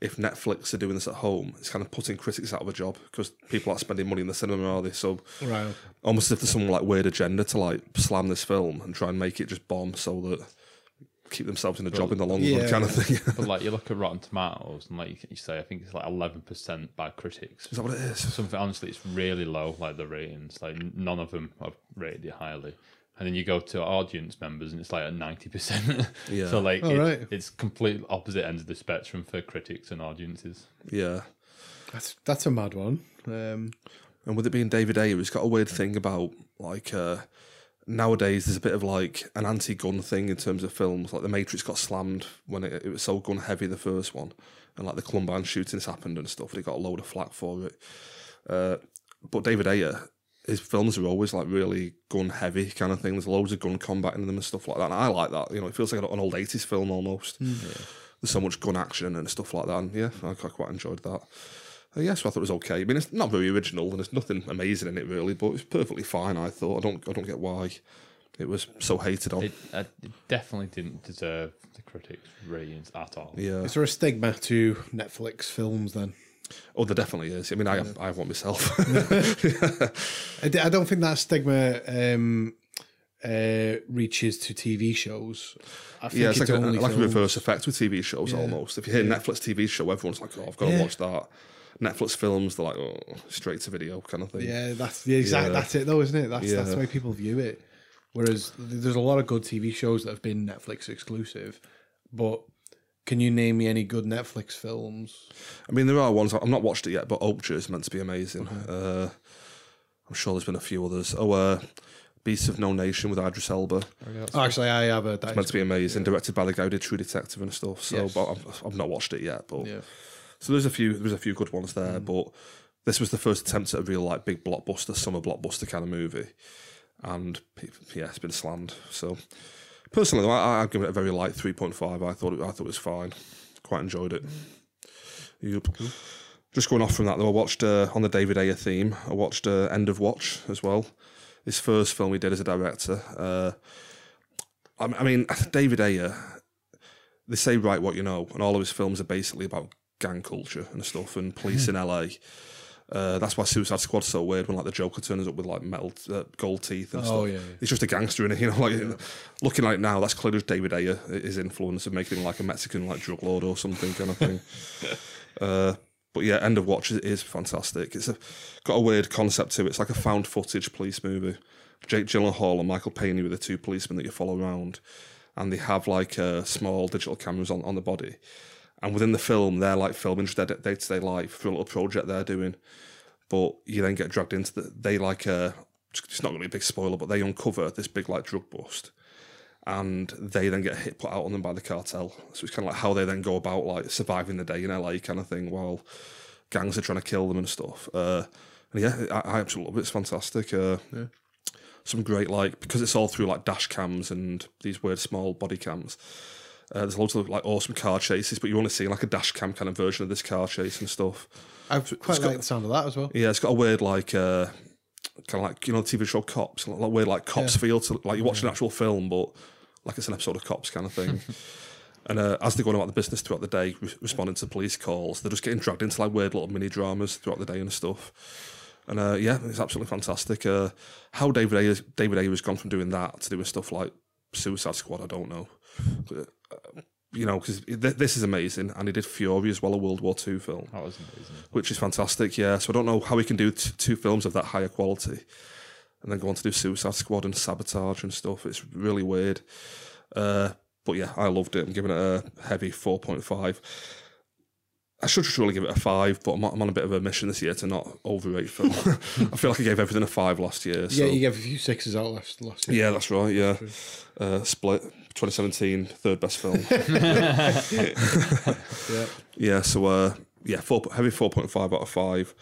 If Netflix are doing this at home, it's kind of putting critics out of a job because people aren't spending money in the cinema, are they? So Right. almost as if there's some like weird agenda to like slam this film and try and make it just bomb so that keep themselves in a job in the long yeah. run, kind of thing. but like you look at Rotten Tomatoes and like you, you say, I think it's like eleven percent by critics. is that what it is? Something honestly, it's really low. Like the ratings, like none of them have rated it highly. And then you go to audience members, and it's like at ninety percent. Yeah. so like Oh, it- right. it's complete opposite ends of the spectrum for critics and audiences. Yeah. That's that's a mad one. Um, And with it being David Ayer, he's got a weird thing about like uh, nowadays there's a bit of like an anti-gun thing in terms of films. Like The Matrix got slammed when it, it was so gun heavy, the first one, and like the Columbine shootings happened and stuff. And it got a load of flack for it. Uh, but David Ayer, his films are always like really gun heavy kind of thing. There's loads of gun combat in them and stuff like that. And I like that. You know, it feels like an old 80s film almost. There's so much gun action and stuff like that. And yeah, I, I quite enjoyed that. Uh, yeah, so I thought it was okay. I mean, it's not very original and there's nothing amazing in it really, but it's perfectly fine. I thought. I don't, I don't get why it was so hated on. It, uh, it definitely didn't deserve the critics' ratings at all. yeah. Is there a stigma to Netflix films then? Oh, there definitely is. I mean, I have, I have one myself. I, d- I don't think that stigma um, uh, reaches to TV shows. I think yeah, it's like, a, like a reverse effect with TV shows almost. If you hear Netflix TV show, everyone's like, "Oh, I've got to watch that." Netflix films, they're like, "Oh, straight to video kind of thing." Yeah, that's the exact. Yeah. That's it, though, isn't it? That's that's the way people view it. Whereas there's a lot of good TV shows that have been Netflix exclusive, but can you name me any good Netflix films? I mean, there are ones I've not watched it yet, but Ultra is meant to be amazing. Uh, I'm sure there's been a few others. Oh, uh, Beasts of No Nation with Idris Elba. Oh, actually, I have a. That meant to be amazing, directed by the guy who did True Detective and stuff. So, Yes. but I've, I've not watched it yet. But Yeah. So there's a few there's a few good ones there. But this was the first attempt at a real like big blockbuster, summer blockbuster kind of movie, and yeah, it's been slammed. So personally, I, I'd give it a very light three point five. I thought it, I thought it was fine. Quite enjoyed it. Yep. Just going off from that though, I watched uh, on the David Ayer theme. I watched uh, End of Watch as well. His first film he did as a director. Uh, I, I mean, David Ayer. They say write what you know, and all of his films are basically about gang culture and stuff and police in LA. Uh, that's why Suicide Squad's so weird when like the Joker turns up with like metal uh, gold teeth and stuff. Oh, yeah, yeah. He's just a gangster in it, you know. Like looking like now, that's clearly just David Ayer his influence of making him like a Mexican like drug lord or something kind of thing. uh, but yeah, End of Watch is, is fantastic. It's a, got a weird concept to it. It's like a found footage police movie. Jake Gyllenhaal and Michael Peña were the two policemen that you follow around, and they have like uh, small digital cameras on, on the body. And within the film, they're like filming just their day to day life for a little project they're doing. But you then get dragged into the. They like uh, it's not going to be a big spoiler, but they uncover this big like drug bust, and they then get hit put out on them by the cartel. So it's kind of like how they then go about like surviving the day in LA kind of thing, while gangs are trying to kill them and stuff. Uh, and yeah, I, I absolutely love it. It's fantastic. Uh, Some great like because it's all through like dash cams and these weird small body cams. Uh, there's loads of like awesome car chases, but you want to see like a dash cam kind of version of this car chase and stuff. I quite like the sound of that as well. Yeah, it's got a weird like uh, kind of like you know the TV show Cops, like weird like Cops feel to like you're watching an actual film, but like it's an episode of Cops kind of thing. and uh, as they're going about the business throughout the day, re- responding to police calls, they're just getting dragged into like weird little mini dramas throughout the day and stuff. And uh, yeah, it's absolutely fantastic. Uh, how David Ayer, David Ayer has gone from doing that to doing stuff like Suicide Squad, I don't know. But, uh, you know, because th- this is amazing, and he did Fury as well, a World War II film That was amazing. which is fantastic. Yeah, so I don't know how he can do t- two films of that higher quality, and then go on to do Suicide Squad and Sabotage and stuff. It's really weird. Uh, but yeah, I loved it. I'm giving it a heavy four point five. I should just really give it a five, but I'm, I'm on a bit of a mission this year to not overrate film. I feel like I gave everything a five last year. So. Yeah, you gave a few sixes out last last year. Yeah, that's right. Yeah, uh, Split, 2017, third best film. Yeah. yeah, so uh, yeah, four, heavy four point five out of five.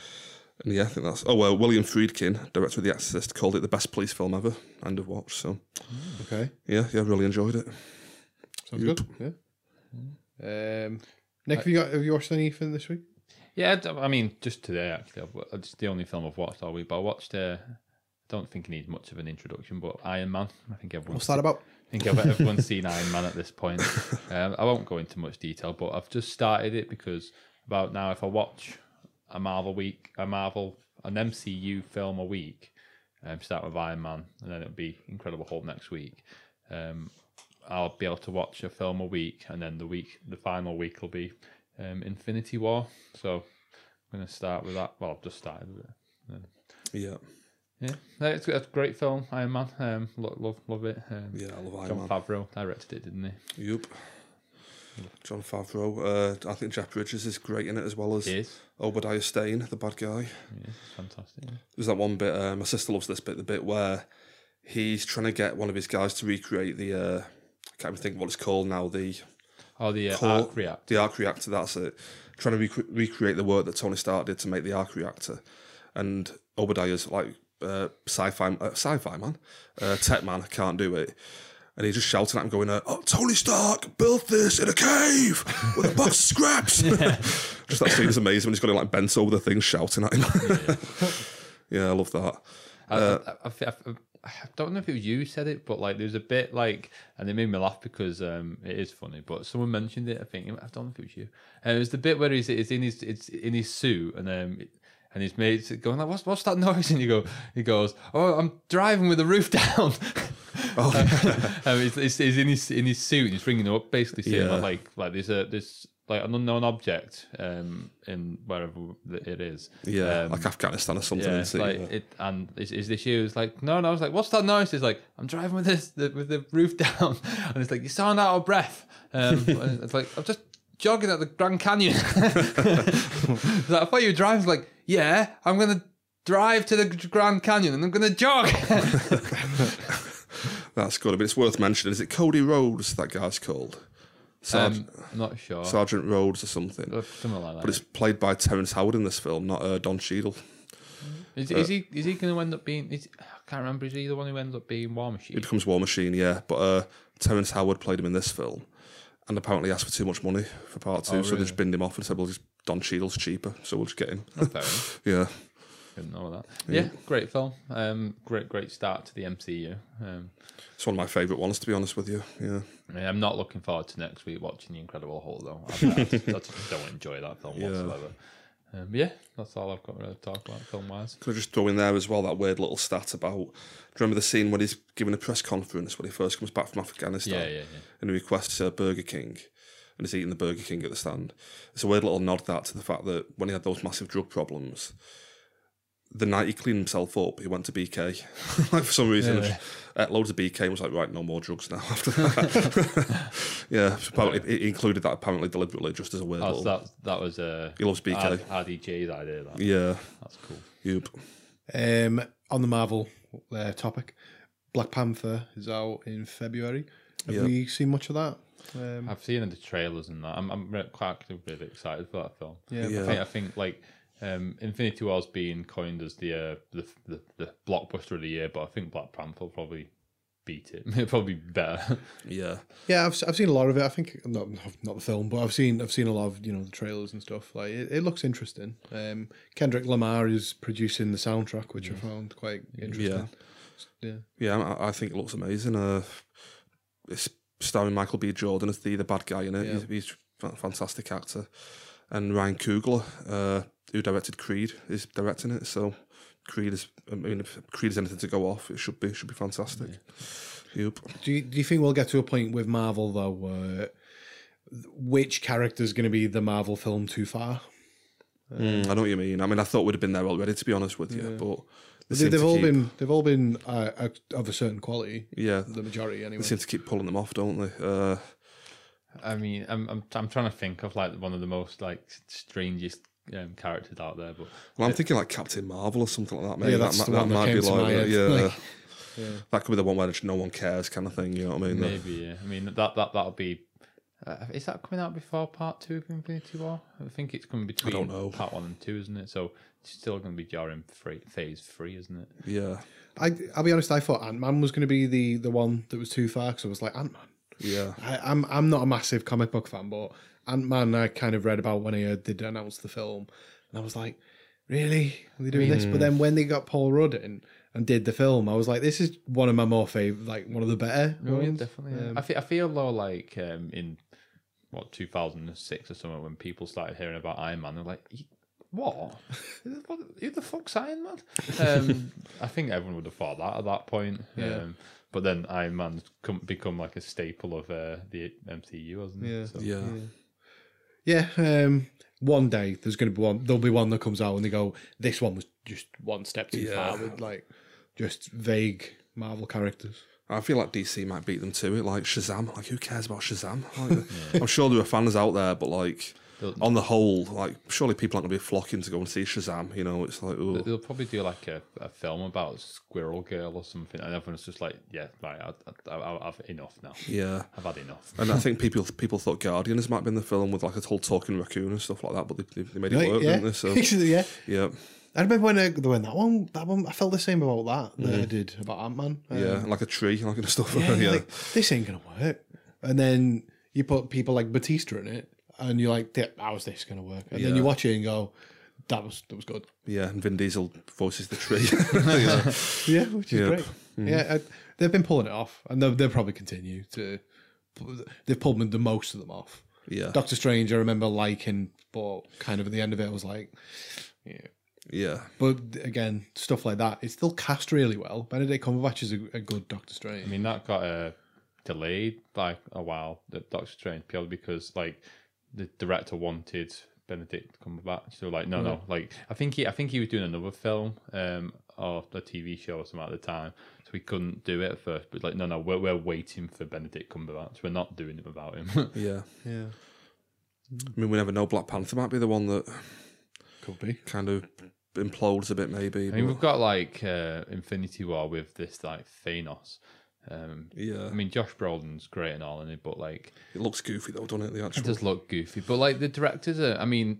And yeah, I think that's. Oh well, William Friedkin, director of The Exorcist, called it the best police film ever. End of watch. So Okay. yeah, yeah, really enjoyed it. Sounds good. Yeah. Um, Nick, have you got have you watched anything this week? Yeah, d- I mean, just today actually. I've, it's the only film I've watched all week, but I watched. Uh, I don't think it needs much of an introduction, but Iron Man. I think everyone. What's that about? I think everyone's seen Iron Man at this point. Um, I won't go into much detail, but I've just started it because about now, if I watch a Marvel week, a Marvel, an MCU film a week, um, start with Iron Man, and then it'll be Incredible Hulk next week. Um, I'll be able to watch a film a week, and then the week, the final week will be um, Infinity War. So I'm going to start with that. Well, I've just started with it. Yeah, Yeah, it's, a great film, Iron Man. Um, love, love, love it. Um, yeah, I love Iron John Man. Favreau directed it, didn't he? Yup. Jon Favreau. Uh, I think Jeff Bridges is great in it as well as He is. Obadiah Stane, the bad guy. Is fantastic. There's that one bit. Uh, my sister loves this bit. The bit where he's trying to get one of his guys to recreate the. Uh, I can't even think what it's called now. The Oh, the uh, core- arc react. The arc reactor. That's it. Trying to rec- recreate the work that Tony Stark did to make the arc reactor, and Obadiah's like uh, sci-fi, uh, sci-fi man, uh, tech man can't do it. And he's just shouting at him, going, uh, "Oh, Tony Stark built this in a cave with a box of scraps." just that scene is amazing when he's got it like bent over the thing, shouting at him. yeah, I love that. I, I, I, I, I don't know if it was you who said it, but like there's a bit like, and it made me laugh because um, it is funny. But someone mentioned it. I think I don't know if it was you. And it was the bit where he's it's in his it's in his suit and um. And his mates going like, "What's what's that noise?" And he go, he goes, "Oh, I'm driving with the roof down." Oh, um, he's, he's, he's in his in his suit and he's ringing up, basically saying Yeah. like like there's a there's like an unknown object um in wherever it is. Yeah, Um, like Afghanistan or something. yeah, isn't like it? Yeah. it, and is, is this you? It's like no, no. I was like, what's that noise? He's like, I'm driving with this the, with the roof down, and it's like you sound out of breath. Um, it's like I'm just jogging at the Grand Canyon. I thought you were driving. Like, yeah, I'm gonna drive to the Grand Canyon and I'm gonna jog. That's good. But it's worth mentioning. Is it Cody Rhodes? That guy's called Sergeant, um, I'm not sure. Sergeant Rhodes or something. Something like that. But it's played by Terrence Howard in this film, not uh, Don Cheadle. Is, is he is he going to end up being? Is, I can't remember. Is he the one who ends up being War Machine? He becomes War Machine, yeah. But uh, Terrence Howard played him in this film, and apparently asked for too much money for part two, so they just binned him off and said, "Well, just Don Cheadle's cheaper, so we'll just get him." Fair yeah, Didn't know that. Yeah, great film. Um, great, great start to the MCU. Um, it's one of my favourite ones, to be honest with you. Yeah, I mean, I'm not looking forward to next week watching The Incredible Hulk though. I, I, just, I just don't enjoy that film Yeah. whatsoever. Um, yeah, that's all I've got to talk about film wise. could I just throw in there as well that weird little stat about? Do you remember the scene when he's giving a press conference when he first comes back from Afghanistan? Yeah, yeah, yeah. and he requests a Burger King and he's eating the Burger King at the stand. It's a weird little nod that to the fact that when he had those massive drug problems, the night he cleaned himself up, he went to BK. like for some reason, Yeah. ate loads of BK was like, right, no more drugs now after that. yeah, so apparently he included that apparently deliberately just as a weird Oh, little. so that that was uh, he loves BK. R- RDJ's idea. That yeah, that's cool. yep. Um, on the Marvel uh, topic, Black Panther is out in February. Have Yeah. we seen much of that? Um, I've seen the trailers and that. I'm I'm re- quite really excited for that film. Yeah. Yeah. I think I think like um, Infinity War's being coined as the, uh, the the the blockbuster of the year, but I think Black Panther will probably beat it. It'll probably be better. Yeah, yeah, I've, I've seen a lot of it. I think not not the film, but I've seen I've seen a lot of you know the trailers and stuff. Like it, it looks interesting. Um, Kendrick Lamar is producing the soundtrack, which I found quite interesting. Yeah, yeah. I, I think it looks amazing. Uh, it's starring Michael B. Jordan as the the bad guy in it. Yeah. He's, he's a fantastic actor, and Ryan Coogler, uh, who directed Creed, is directing it. So Creed is, I mean, if Creed is anything to go off, it should be should be fantastic. Yep. Do you, do you think we'll get to a point with Marvel though where which character is going to be the Marvel film too far? Mm, I know what you mean. I mean, I thought we'd have been there already, to be honest with you, but They they, they've all keep- been they've all been uh, uh, of a certain quality. yeah. The majority anyway. They seem to keep pulling them off, don't they? Uh, I mean, I'm I'm I'm trying to think of like one of the most like strangest um, characters out there, but well, I'm thinking like Captain Marvel or something like that. Maybe Yeah, that, that's might- the that one that might came be to my like, head. yeah. Like, That could be the one where just no one cares, kind of thing. You know what I mean? maybe yeah. I mean that that that'll be. Uh, is that coming out before part two of Infinity War? I think it's coming between don't know. part one and two, isn't it? So it's still going to be during free, phase three, isn't it? yeah, I I'll be honest. I thought Ant Man was going to be the the one that was too far because I was like Ant Man. Yeah. I'm I'm not a massive comic book fan, but Ant Man I kind of read about when I heard they'd announced the film, and I was like, really? Are they doing this? But then when they got Paul Rudd in and did the film, I was like, this is one of my more favorite, like one of the better. Oh, yeah, definitely. yeah. Um, I feel I feel though like um, in what 2006 or something when people started hearing about Iron Man, they're like, "Y- "What? what who the fuck's Iron Man?" Um, I think everyone would have thought that at that point. Yeah. But then Iron Man's come, become like a staple of uh, the MCU, hasn't it? Yeah. So, Yeah. Yeah, um, one day there's going to be one. There'll be one that comes out and they go, "This one was just one step too Yeah. far with like just vague Marvel characters." I feel like DC might beat them to it. Like Shazam, like who cares about Shazam? Like, I'm sure there are fans out there, but like, on the whole, like surely people aren't going to be flocking to go and see Shazam. You know, it's like ooh. They'll probably do like a, a film about Squirrel Girl or something, and everyone's just like, "Yeah, right, I, I, I, I've enough now. yeah. I've had enough." And I think people people thought Guardians might have been the film with like a whole talking raccoon and stuff like that, but they, they made it work, yeah, didn't they? So yeah. yeah, I remember when, uh, I, when that one, that one, I felt the same about that that I mm-hmm. did about Ant Man. Um, yeah, like a tree, like and stuff. yeah, Yeah, you're like, this ain't gonna work. And then you put people like Batista in it, and you're like, how is this gonna work? And then you Yeah. watch it and go, that was that was good. yeah. And Vin Diesel voices the tree. yeah. Yeah, which is Yep. great. Yeah, I, they've been pulling it off, and they'll, they'll probably continue to. They've pulled the most of them off. yeah, Doctor Strange, I remember liking, but kind of at the end of it, I was like, yeah. yeah, But again, stuff like that, it's still cast really well. Benedict Cumberbatch is a, a good Doctor Strange. I mean, that got uh, delayed like a while, the Doctor Strange, purely because like the director wanted Benedict Cumberbatch. So like, no, no, like I think he, I think he was doing another film, um, or a TV show or something at the time, so we couldn't do it at first. But like, no, no, we're we're waiting for Benedict Cumberbatch. We're not doing it without him. yeah. yeah, I mean, we never know. Black Panther might be the one that could be. kind of implodes a bit, maybe. I mean, but- we've got like uh, Infinity War with this like Thanos. Um, yeah, I mean, Josh Brolin's great and all in it, but like it looks goofy though, doesn't it? The It does look goofy, but like the directors are. I mean,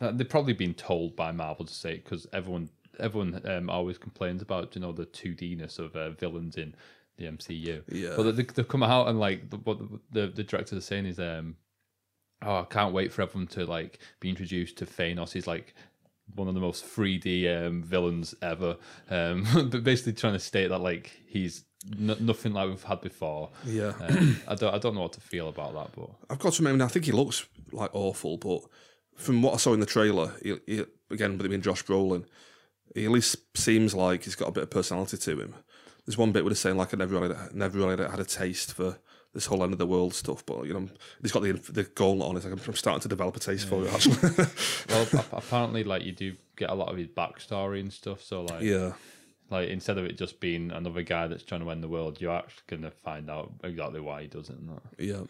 they've probably been told by Marvel to say because everyone everyone um, always complains about you know the two Dness of uh, villains in the MCU. Yeah. but they, they come out and like the, what the, the directors are saying is um, oh, I can't wait for everyone to like be introduced to Thanos. He's like one of the most 3D um, villains ever. Um, but basically trying to state that like he's n- nothing like we've had before. yeah, Um, I don't I don't know what to feel about that, but. I've got to admit, I think he looks like awful, but from what I saw in the trailer, he, he, again, with it being Josh Brolin, he at least seems like he's got a bit of personality to him. There's one bit where he's saying like I never really, never really had a taste for this whole end of the world stuff, but you know, he's got the the gauntlet on. It's like I'm, I'm starting to develop a taste for it. Actually, Well, apparently, like you do get a lot of his backstory and stuff. So, like, yeah, like instead of it just being another guy that's trying to end the world, you're actually gonna find out exactly why he does it. And that. yeah.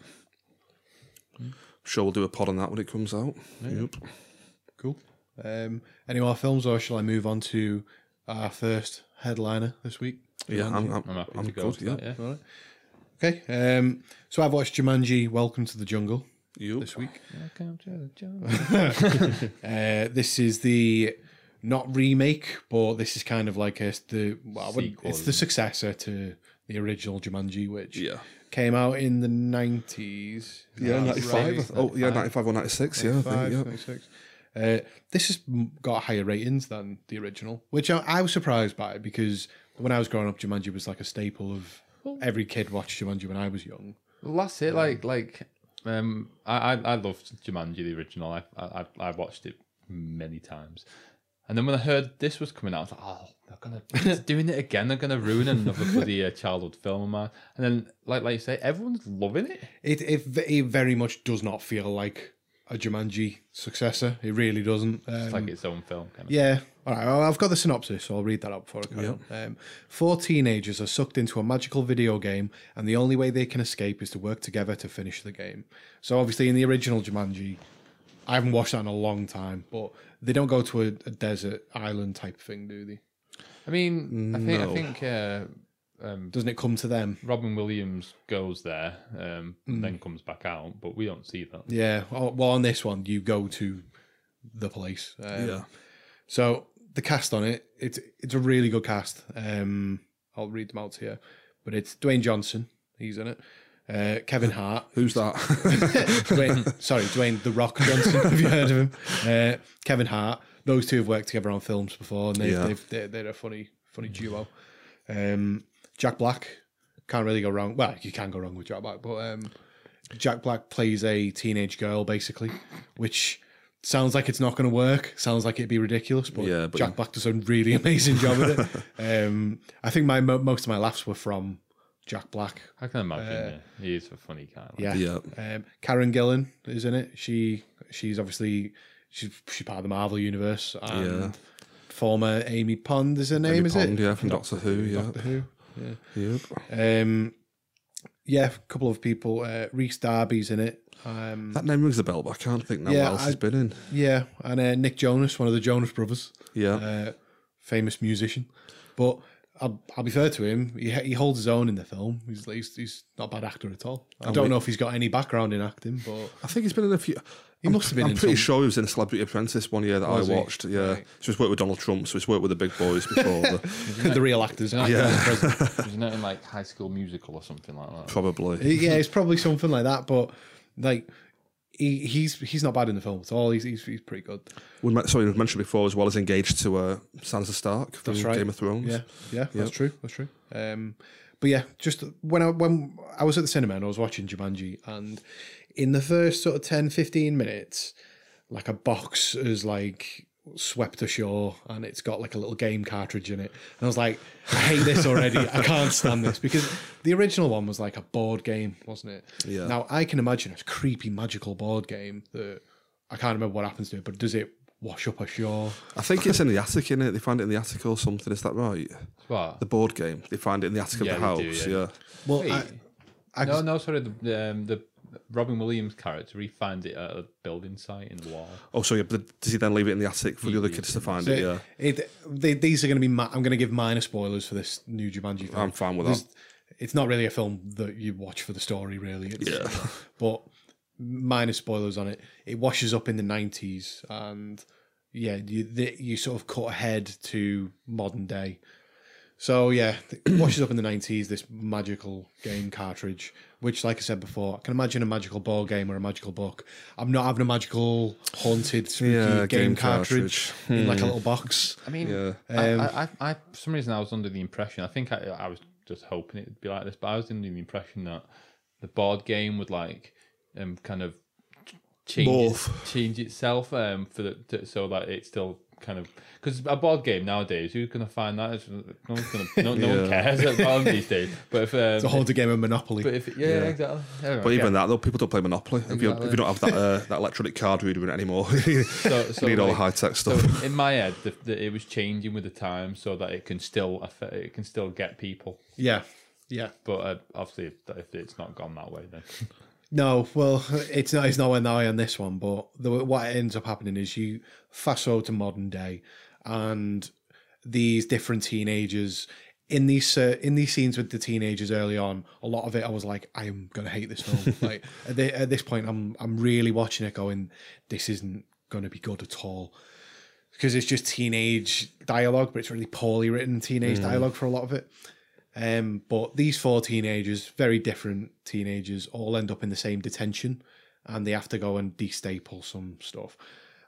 I'm sure we'll do a pod on that when it comes out. Yep. Cool. Um, any more films, or shall I move on to our first headliner this week? Yeah, I'm, I'm, I'm happy I'm to go good. to Yeah. that. Yeah. All right. Okay. Um, so I've watched Jumanji: Welcome to the Jungle Yep. this week. Welcome to the jungle. Uh, this is the not remake, but this is kind of like a the well, I wouldn't- Sequel, it's the successor to the original Jumanji, which Yeah. came out in the nineties. Yeah, 95. Oh, yeah, 95 or 96. Yeah, I think, yeah. 96. Uh, this has got higher ratings than the original, which I, I was surprised by because when I was growing up, Jumanji was like a staple of every kid watched Jumanji when I was young. Well, that's it. Like, like, um, I, I, I loved Jumanji the original. I, I, I watched it many times, and then when I heard this was coming out, I was like, oh, they're gonna doing it again. They're gonna ruin another bloody uh, childhood film of mine. And then, like, like you say, everyone's loving it. It, it it very much does not feel like a Jumanji successor. It really doesn't. Um, It's like its own film. Kind of. Yeah. All right. Well, I've got the synopsis, so I'll read that out for you. carry on. Um, four teenagers are sucked into a magical video game, and the only way they can escape is to work together to finish the game. So, obviously, in the original Jumanji, I haven't watched that in a long time, but they don't go to a, a desert island type thing, do they? I mean, I think No. I think uh, um, Doesn't it come to them? Robin Williams goes there, um, and then comes back out, but we don't see that. Yeah. Well, well, on this one, you go to the place. Um, Yeah. So the cast on it, it's it's a really good cast. Um, I'll read them out here, but it's Dwayne Johnson, he's in it. Uh, Kevin Hart, Who's that? Dwayne, sorry, Dwayne the Rock Johnson. have you heard of him? Uh, Kevin Hart. Those two have worked together on films before, and they've, Yeah. they've, they're, they're a funny funny duo. Um, Jack Black can't really go wrong. Well, you can go wrong with Jack Black, but um, Jack Black plays a teenage girl basically, which sounds like it's not going to work. Sounds like it'd be ridiculous, but, Yeah, but- Jack Black does a really amazing job with it. Um, I think my most of my laughs were from Jack Black. I can imagine. yeah. He is a funny guy. like. Yeah, Yeah. Um, Karen Gillan is in it. She she's obviously she's she's part of the Marvel universe. And Yeah. Former Amy Pond is her name, Amy is Pond, it? yeah, from Doctor Who, yeah. Doctor Who. Yep. Um, yeah, a couple of people. Uh, Rhys Darby's in it. Um, That name rings a bell, but I can't think now Yeah, what else I- has been in. yeah, and uh, Nick Jonas, one of the Jonas brothers, Yeah. uh, famous musician. But I'll, I'll be fair to him; he, he holds his own in the film. He's, he's he's not a bad actor at all. I don't know if he's got any background in acting, but I think he's been in a few. He must have been I'm in pretty some- sure he was in Celebrity Apprentice one year that Was I he? watched. Yeah, Right. so he's worked with Donald Trump. So he's worked with the big boys before. the, the real actors. Yeah. It in like High School Musical or something like that? probably. yeah, it's probably something like that. But like, he, he's he's not bad in the film at all. He's he's, he's pretty good. We met, sorry, we mentioned before as well as engaged to uh, Sansa Stark from right. Game of Thrones. Yeah, yeah, that's true. That's true. Um, but yeah, just when I when I was at the cinema and I was watching Jumanji, and in the first sort of 10, 15 minutes, like a box is like swept ashore and it's got like a little game cartridge in it. And I was like, I hate this already. I can't stand this because the original one was like a board game, wasn't it? Yeah. Now I can imagine a creepy magical board game that I can't remember what happens to it, but does it wash up ashore? I think it's in the attic, in it. They find it in the attic or something. Is that right? What? The board game. They find it in the attic Yeah, of the house. do, yeah. yeah. Well, I, I no, no, sorry. The the, um, the Robin Williams character, he finds it at a building site in the wall. Oh, so yeah, does he then leave it in the attic for the other kids to find it? Yeah. It, they, these are going to be. Ma- I'm going to give minor spoilers for this new Jumanji film. I'm fine with There's- that. It's not really a film that you watch for the story, really. It's, Yeah. But minor spoilers on it. It washes up in the 90s, and yeah, you the, you sort of cut ahead to modern day. So yeah, it washes up in the 90s. This magical game cartridge, which, like I said before, I can imagine a magical ball game or a magical book. I'm not having a magical haunted spooky Yeah, game, game cartridge, cartridge. in like a little box. I mean, Yeah. Um, I, I, I, for some reason, I was under the impression. I think I, I was just hoping it'd be like this, but I was under the impression that the board game would like um kind of change it- change itself um for the to, so that it's still kind of because a board game nowadays who's gonna find that It's- no one's gonna no, no one cares about these days but if um, It's a haunted game of Monopoly. but if yeah, Yeah. exactly Anyway, But yeah. even that, though, people don't play Monopoly. If, you, if you don't have that uh, that electronic card reader anymore, you so, so need all the like- high tech So stuff. in my head, the, the, it was changing with the time so that it can still affect, it can still get people. yeah, yeah. But uh, obviously, if, if it's not gone that way, then No, well, it's not. It's nowhere nigh on this one. But the, what ends up happening is you fast forward to modern day, and these different teenagers in these uh, in these scenes with the teenagers early on. A lot of it, I was like, I am gonna hate this film. like at, the, at this point, I'm I'm really watching it, going, this isn't gonna be good at all. Because it's just teenage dialogue, but it's really poorly written teenage dialogue for a lot of it. Um, but these four teenagers, very different teenagers, all end up in the same detention and they have to go and destaple some stuff.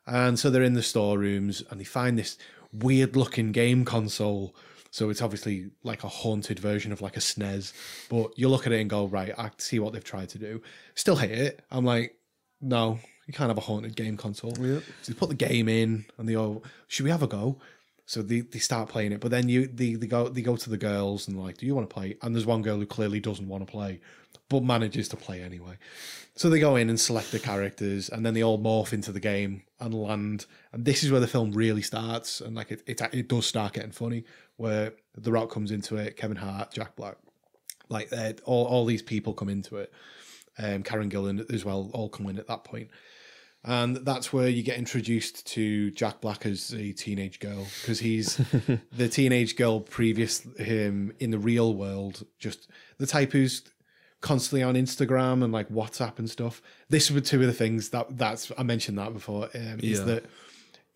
And so they're in the storerooms and they find this weird looking game console. So it's obviously like a haunted version of like a SNES. But you look at it and go, right, I see what they've tried to do. Still hate it. I'm like, no, you can't have a haunted game console. So they put the game in and they go, should we have a go? So they, they start playing it, but then you they, they go they go to the girls and like, do you want to play? And there's one girl who clearly doesn't want to play, but manages to play anyway. So they go in and select the characters, and then they all morph into the game and land. And this is where the film really starts, and like it it, it does start getting funny, where The Rock comes into it, Kevin Hart, Jack Black, like all all these people come into it. Um, Karen Gillan as well, all come in at that point and that's where you get introduced to Jack Black as a teenage girl because he's the teenage girl previous him in the real world, just the type who's constantly on Instagram and like WhatsApp and stuff. This were two of the things that that's I mentioned that before. Um, Is Yeah. that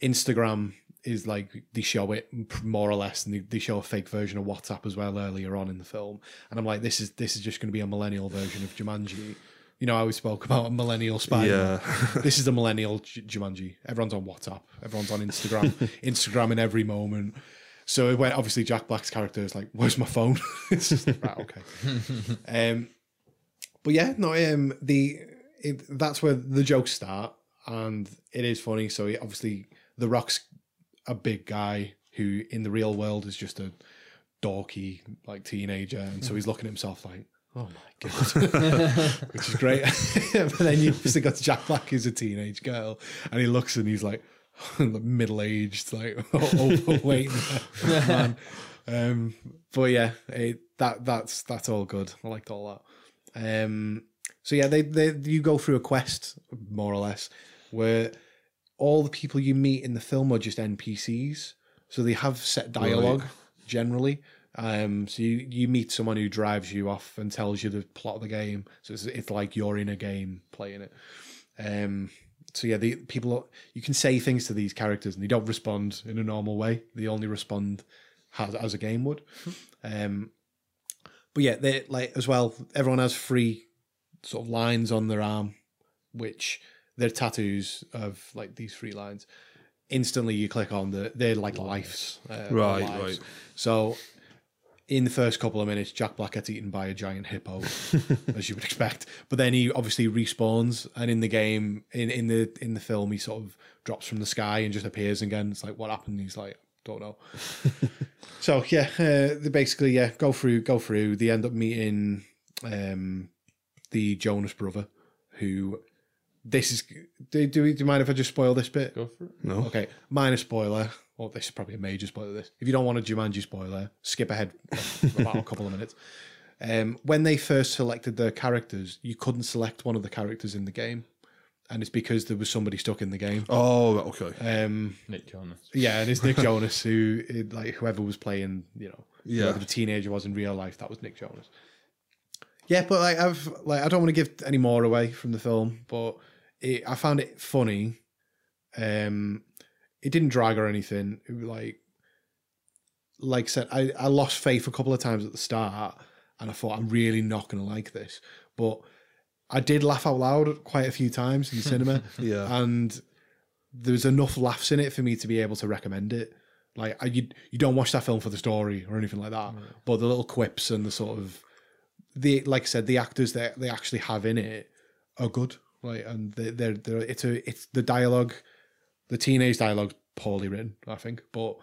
Instagram is like they show it more or less, and they, they show a fake version of WhatsApp as well earlier on in the film. And I'm like, this is this is just going to be a millennial version of Jumanji. You know, how we spoke about a millennial spider. Yeah. this is the millennial J- Jumanji. Everyone's on WhatsApp. Everyone's on Instagram. Instagram in every moment. So it went, obviously Jack Black's character is like, "Where's my phone?" it's just like, right, okay. um, but yeah, no, um, the it, that's where the jokes start, and it is funny. So he, obviously, The Rock's a big guy who, in the real world, is just a dorky like teenager, and so he's looking at himself like, "Oh my god," which is great. but then you obviously got Jack Black, who's a teenage girl, and he looks and he's like middle aged, like overweight man. Um, but yeah, it, that that's that's all good. I liked all that. Um, so yeah, they, they you go through a quest more or less where all the people you meet in the film are just NPCs. So they have set dialogue generally. Um, so you, you meet someone who drives you off and tells you the plot of the game. So it's, it's like you're in a game playing it. Um, so yeah, the people you can say things to these characters and they don't respond in a normal way. They only respond as, as a game would. Um, but yeah, they like as well. Everyone has free sort of lines on their arm, which they're tattoos of like these three lines. Instantly, you click on the they're like lives, uh, Right, lives. right. So, in the first couple of minutes, Jack Black gets eaten by a giant hippo, as you would expect. But then he obviously respawns, and in the game, in in the in the film, he sort of drops from the sky and just appears again. It's like what happened? He's like, don't know. so yeah, uh, they basically yeah go through go through. They end up meeting um, the Jonas brother, who this is. Do, do, we- do you mind if I just spoil this bit? Go for it. No. Okay, minor spoiler. Well, this is probably a major spoiler. This, if you don't want a Jumanji spoiler, skip ahead about a couple of minutes. Um, when they first selected their characters, you couldn't select one of the characters in the game, and it's because there was somebody stuck in the game. Oh, okay. Um, Nick Jonas. yeah, and it's Nick Jonas who, it- like, whoever was playing, you know, Yeah. whoever the teenager was in real life, that was Nick Jonas. Yeah, but like I've like I don't want to give any more away from the film, but it, I found it funny. Um, it didn't drag or anything. It was like, like I said, I, I lost faith a couple of times at the start, and I thought I'm really not going to like this. But I did laugh out loud quite a few times in the cinema, Yeah. and there's enough laughs in it for me to be able to recommend it. Like I, you, you don't watch that film for the story or anything like that, but the little quips and the sort of the like I said, the actors that they actually have in it are good. Like and they, they're they're it's a it's the dialogue, the teenage dialogue's poorly written, I think, but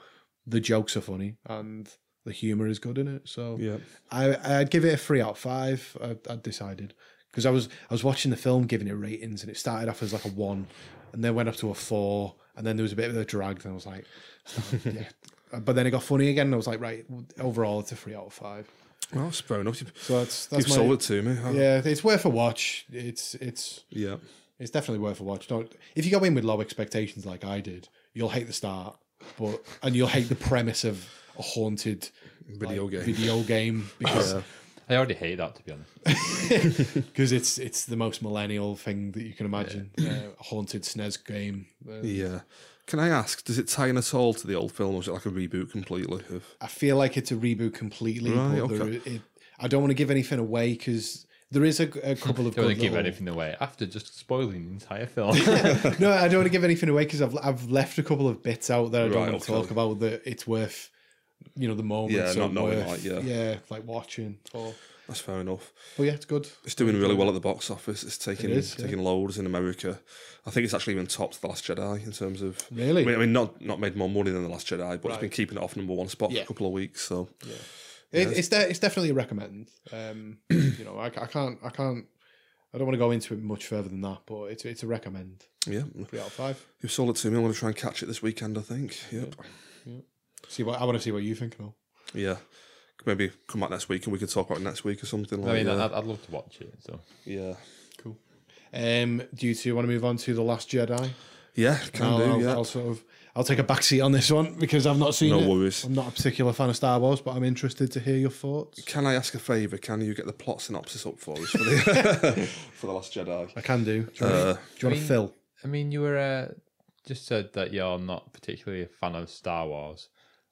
the jokes are funny and the humor is good in it. So Yeah. I I'd give it a three out of five. I, I decided because I was I was watching the film, giving it ratings, and it started off as like a one, and then went up to a four, and then there was a bit of a drag, and I was like, yeah. But then it got funny again, and I was like, right, overall it's a three out of five. Well, that's fair enough. So that's that's you've my, sold it to me. yeah, it's worth a watch. It's it's Yeah. It's definitely worth a watch. Don't if you go in with low expectations like I did, you'll hate the start, but and you'll hate the premise of a haunted Video like, game. video game because I already hate that to be honest. because it's it's the most millennial thing that you can imagine. Uh, haunted SNES game. Uh, Yeah. Can I ask, does it tie in at all to the old film, or is it like a reboot completely? Of I feel like it's a reboot completely. Right, but there- it, I don't want to give anything away because there is a, a couple of Don't want good to give little- anything away after just spoiling the entire film. no, I don't want to give anything away because I've I've left a couple of bits out that I don't Right, want to okay. talk about that it's worth, you know, the moment. Yeah, so not knowing, worth, like, yeah. yeah, like watching. Or, that's fair enough. but yeah, it's good. It's doing really well at the box office. It's taking It is, yeah. taking loads in America. I think it's actually even topped the Last Jedi in terms of. Really? I mean, I mean, not not made more money than the Last Jedi, but it's been keeping it off number one spot Yeah. for a couple of weeks. So It, it's de- it's definitely a recommend. Um, you know, I, I can't I can't I don't want to go into it much further than that, but it's it's a recommend. yeah, Three out of five. you've sold it to me. I'm going to try and catch it this weekend. I think. Yep. See what I want to see what you think. Though. Yeah. Maybe come back next week and we could talk about it next week or something like I mean, that. I'd, I'd love to watch it. So yeah. Cool. Um, do you two want to move on to the Last Jedi? Yeah, can I'll, do. I'll, yeah. I'll sort of I'll take a back seat on this one because I've not seen No it. worries. I'm not a particular fan of Star Wars, but I'm interested to hear your thoughts. Can I ask a favour? Can you get the plot synopsis up for us for the for the Last Jedi? I can do. Do you want, Uh, do you want I to mean- fill? I mean, you were uh, just said that you're not particularly a fan of Star Wars.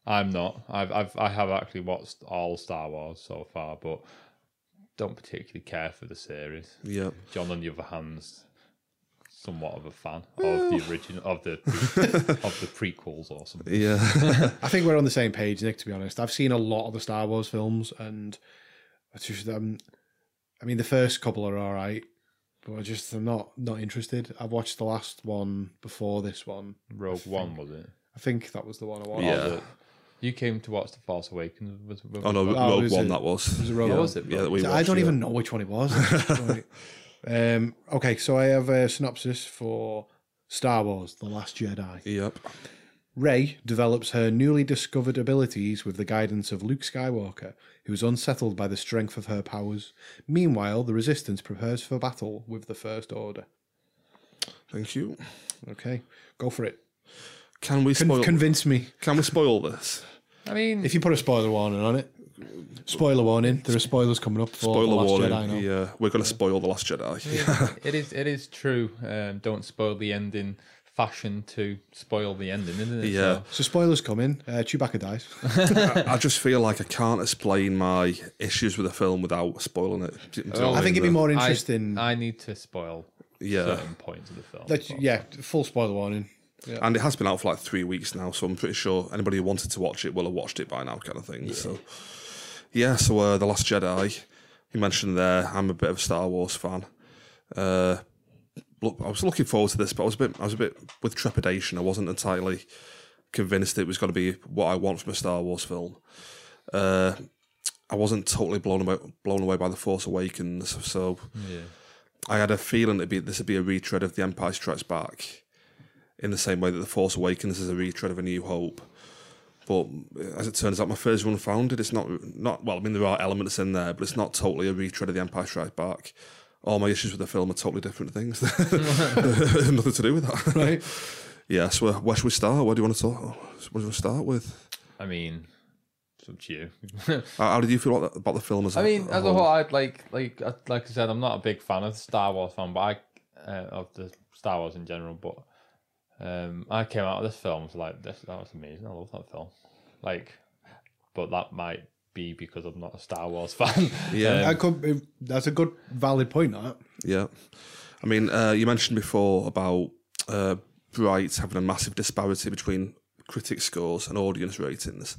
I'm not. I've, I've I have actually watched all Star Wars so far, but don't particularly care for the series. Yeah. John, on the other hand's somewhat of a fan of the original of the of the prequels or something. Yeah. I think we're on the same page, Nick. To be honest, I've seen a lot of the Star Wars films, and I just um, I mean, the first couple are all right, but I just I'm not not interested. I've watched the last one before this one. Rogue One was it? I think that was the one I watched. Yeah. You came to watch the Force Awakens. Was, was oh no, Oh, Rogue was One it- that was. was it Rogue yeah, One? was it Yeah, Rogue that we So I don't yeah. even know which one it was. Right. um, okay, so I have a synopsis for Star Wars: The Last Jedi. Yep. Rey develops her newly discovered abilities with the guidance of Luke Skywalker, who is unsettled by the strength of her powers. Meanwhile, the Resistance prepares for battle with the First Order. Thank you. Okay, go for it. Can we Con- spoil? convince me. can we spoil this? I mean, If you put a spoiler warning on it, spoiler warning. There are spoilers coming up for Spoiler the Last warning. Jedi now. Yeah, we're going to spoil the Last Jedi. it is it is true. Um, don't spoil the ending. Fashion to spoil the ending, isn't it? Yeah. So, So spoilers coming. Uh, Chewbacca dies. I just feel like I can't explain my issues with the film without spoiling it. Do you know what I think it'd be more interesting. I, need to spoil Yeah. certain points of the film. Let's- but- yeah, full spoiler warning. And it has been out for like three weeks now, so I'm pretty sure anybody who wanted to watch it will have watched it by now, kind of thing. So, yeah. So, uh, the Last Jedi, you mentioned there. I'm a bit of a Star Wars fan. Uh, look, I was looking forward to this, but I was a bit, I was a bit with trepidation. I wasn't entirely convinced it was going to be what I want from a Star Wars film. Uh, I wasn't totally blown away, blown away by the Force Awakens, so yeah. I had a feeling it'd be this would be a retread of The Empire Strikes Back, in the same way that The Force Awakens is a retread of A New Hope. But as it turns out, my first run found it. It's not not well. I mean, there are elements in there, but it's not totally a retread of The Empire Strikes Back. All my issues with the film are totally different things. Nothing to do with that. Right. Yeah. So uh, where should we start? What do you want to talk? What do you want to start with? I mean, it's up to you. How, how did you feel about the, about the film as a I mean, a as a whole, I'd like, like, uh, like I said, I'm not a big fan of the Star Wars fan, but I, uh, of the Star Wars in general. But um, I came out of this film was like, this that was amazing. I love that film. Like, but that might be because I'm not a Star Wars fan. Yeah. I could. be- That's a good, valid point. That. Yeah. I mean, uh, you mentioned before about uh, Bright having a massive disparity between critic scores and audience ratings.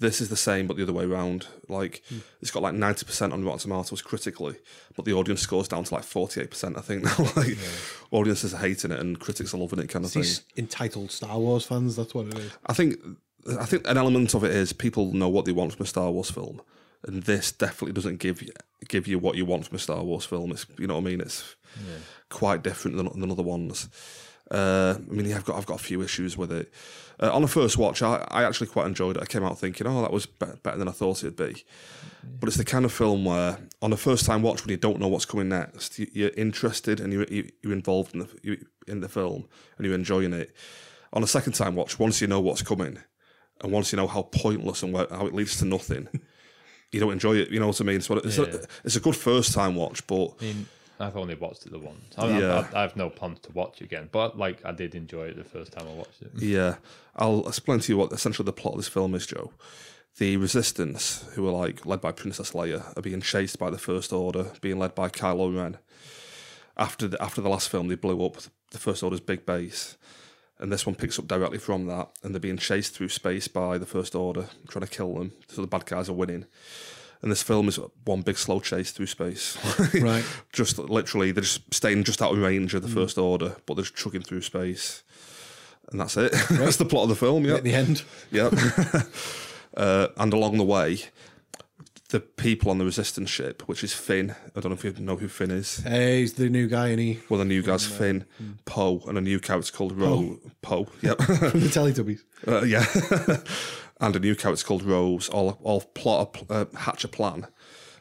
This is the same, but the other way around. Like, hmm. it's got like 90% on Rotten Tomatoes critically, but the audience scores down to like 48%, I think now. like, audiences are hating it and critics are loving it, kind of thing. Entitled Star Wars fans. That's what it is. I think I think an element of it is people know what they want from a Star Wars film, and this definitely doesn't give you give you what you want from a Star Wars film. It's you know what I mean. It's quite different than, than other ones. Uh, I mean, yeah, I've got I've got a few issues with it. Uh, on the first watch, I, I actually quite enjoyed it. I came out thinking, oh, that was be- better than I thought it'd be. But it's the kind of film where, on a first time watch, when you don't know what's coming next, you, you're interested and you're, you- you're involved in the you, in the film and you're enjoying it. On a second time watch, once you know what's coming, and once you know how pointless and where, how it leads to nothing, you don't enjoy it. You know what I mean? So it's, Yeah. a, it's a good first time watch, but I mean, I've only watched it the once. I, Yeah. I, I have no plans to watch it again, but like I did enjoy it the first time I watched it. Yeah, I'll explain to you what essentially the plot of this film is, Joe. The Resistance, who are like led by Princess Leia, are being chased by the First Order, being led by Kylo Ren. After the after the last film, they blew up the First Order's big base, and this one picks up directly from that, and they're being chased through space by the First Order, trying to kill them. So the bad guys are winning. And this film is one big slow chase through space. Right. just literally, they're just staying just out of range of the First Order, but they're just chugging through space. And that's it. that's the plot of the film, yeah. At the end. Yep. uh, and along the way, the people on the resistance ship, which is Finn. I don't know if you know who Finn is. Hey, he's the new guy, and he Well, the new guy's Finn, Poe, and a new character called Ro. Poe. Yep. from the Teletubbies. uh, yeah. And a new character called Rose. All all plot a, uh, hatch a plan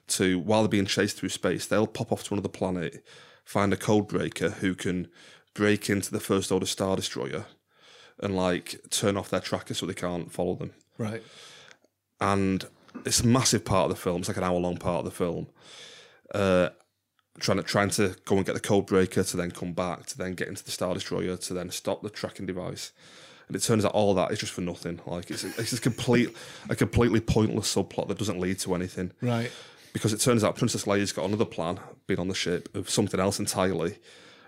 to while they're being chased through space, they'll pop off to another planet, find a code breaker who can break into the First Order Star Destroyer, and like turn off their tracker so they can't follow them. Right. and it's a massive part of the film. It's like an hour long part of the film. Uh, trying to trying to go and get the code breaker to then come back to then get into the Star Destroyer to then stop the tracking device. And it turns out all that is just for nothing. Like it's it's just complete a completely pointless subplot that doesn't lead to anything. Right. Because it turns out Princess Leia's got another plan, being on the ship, of something else entirely.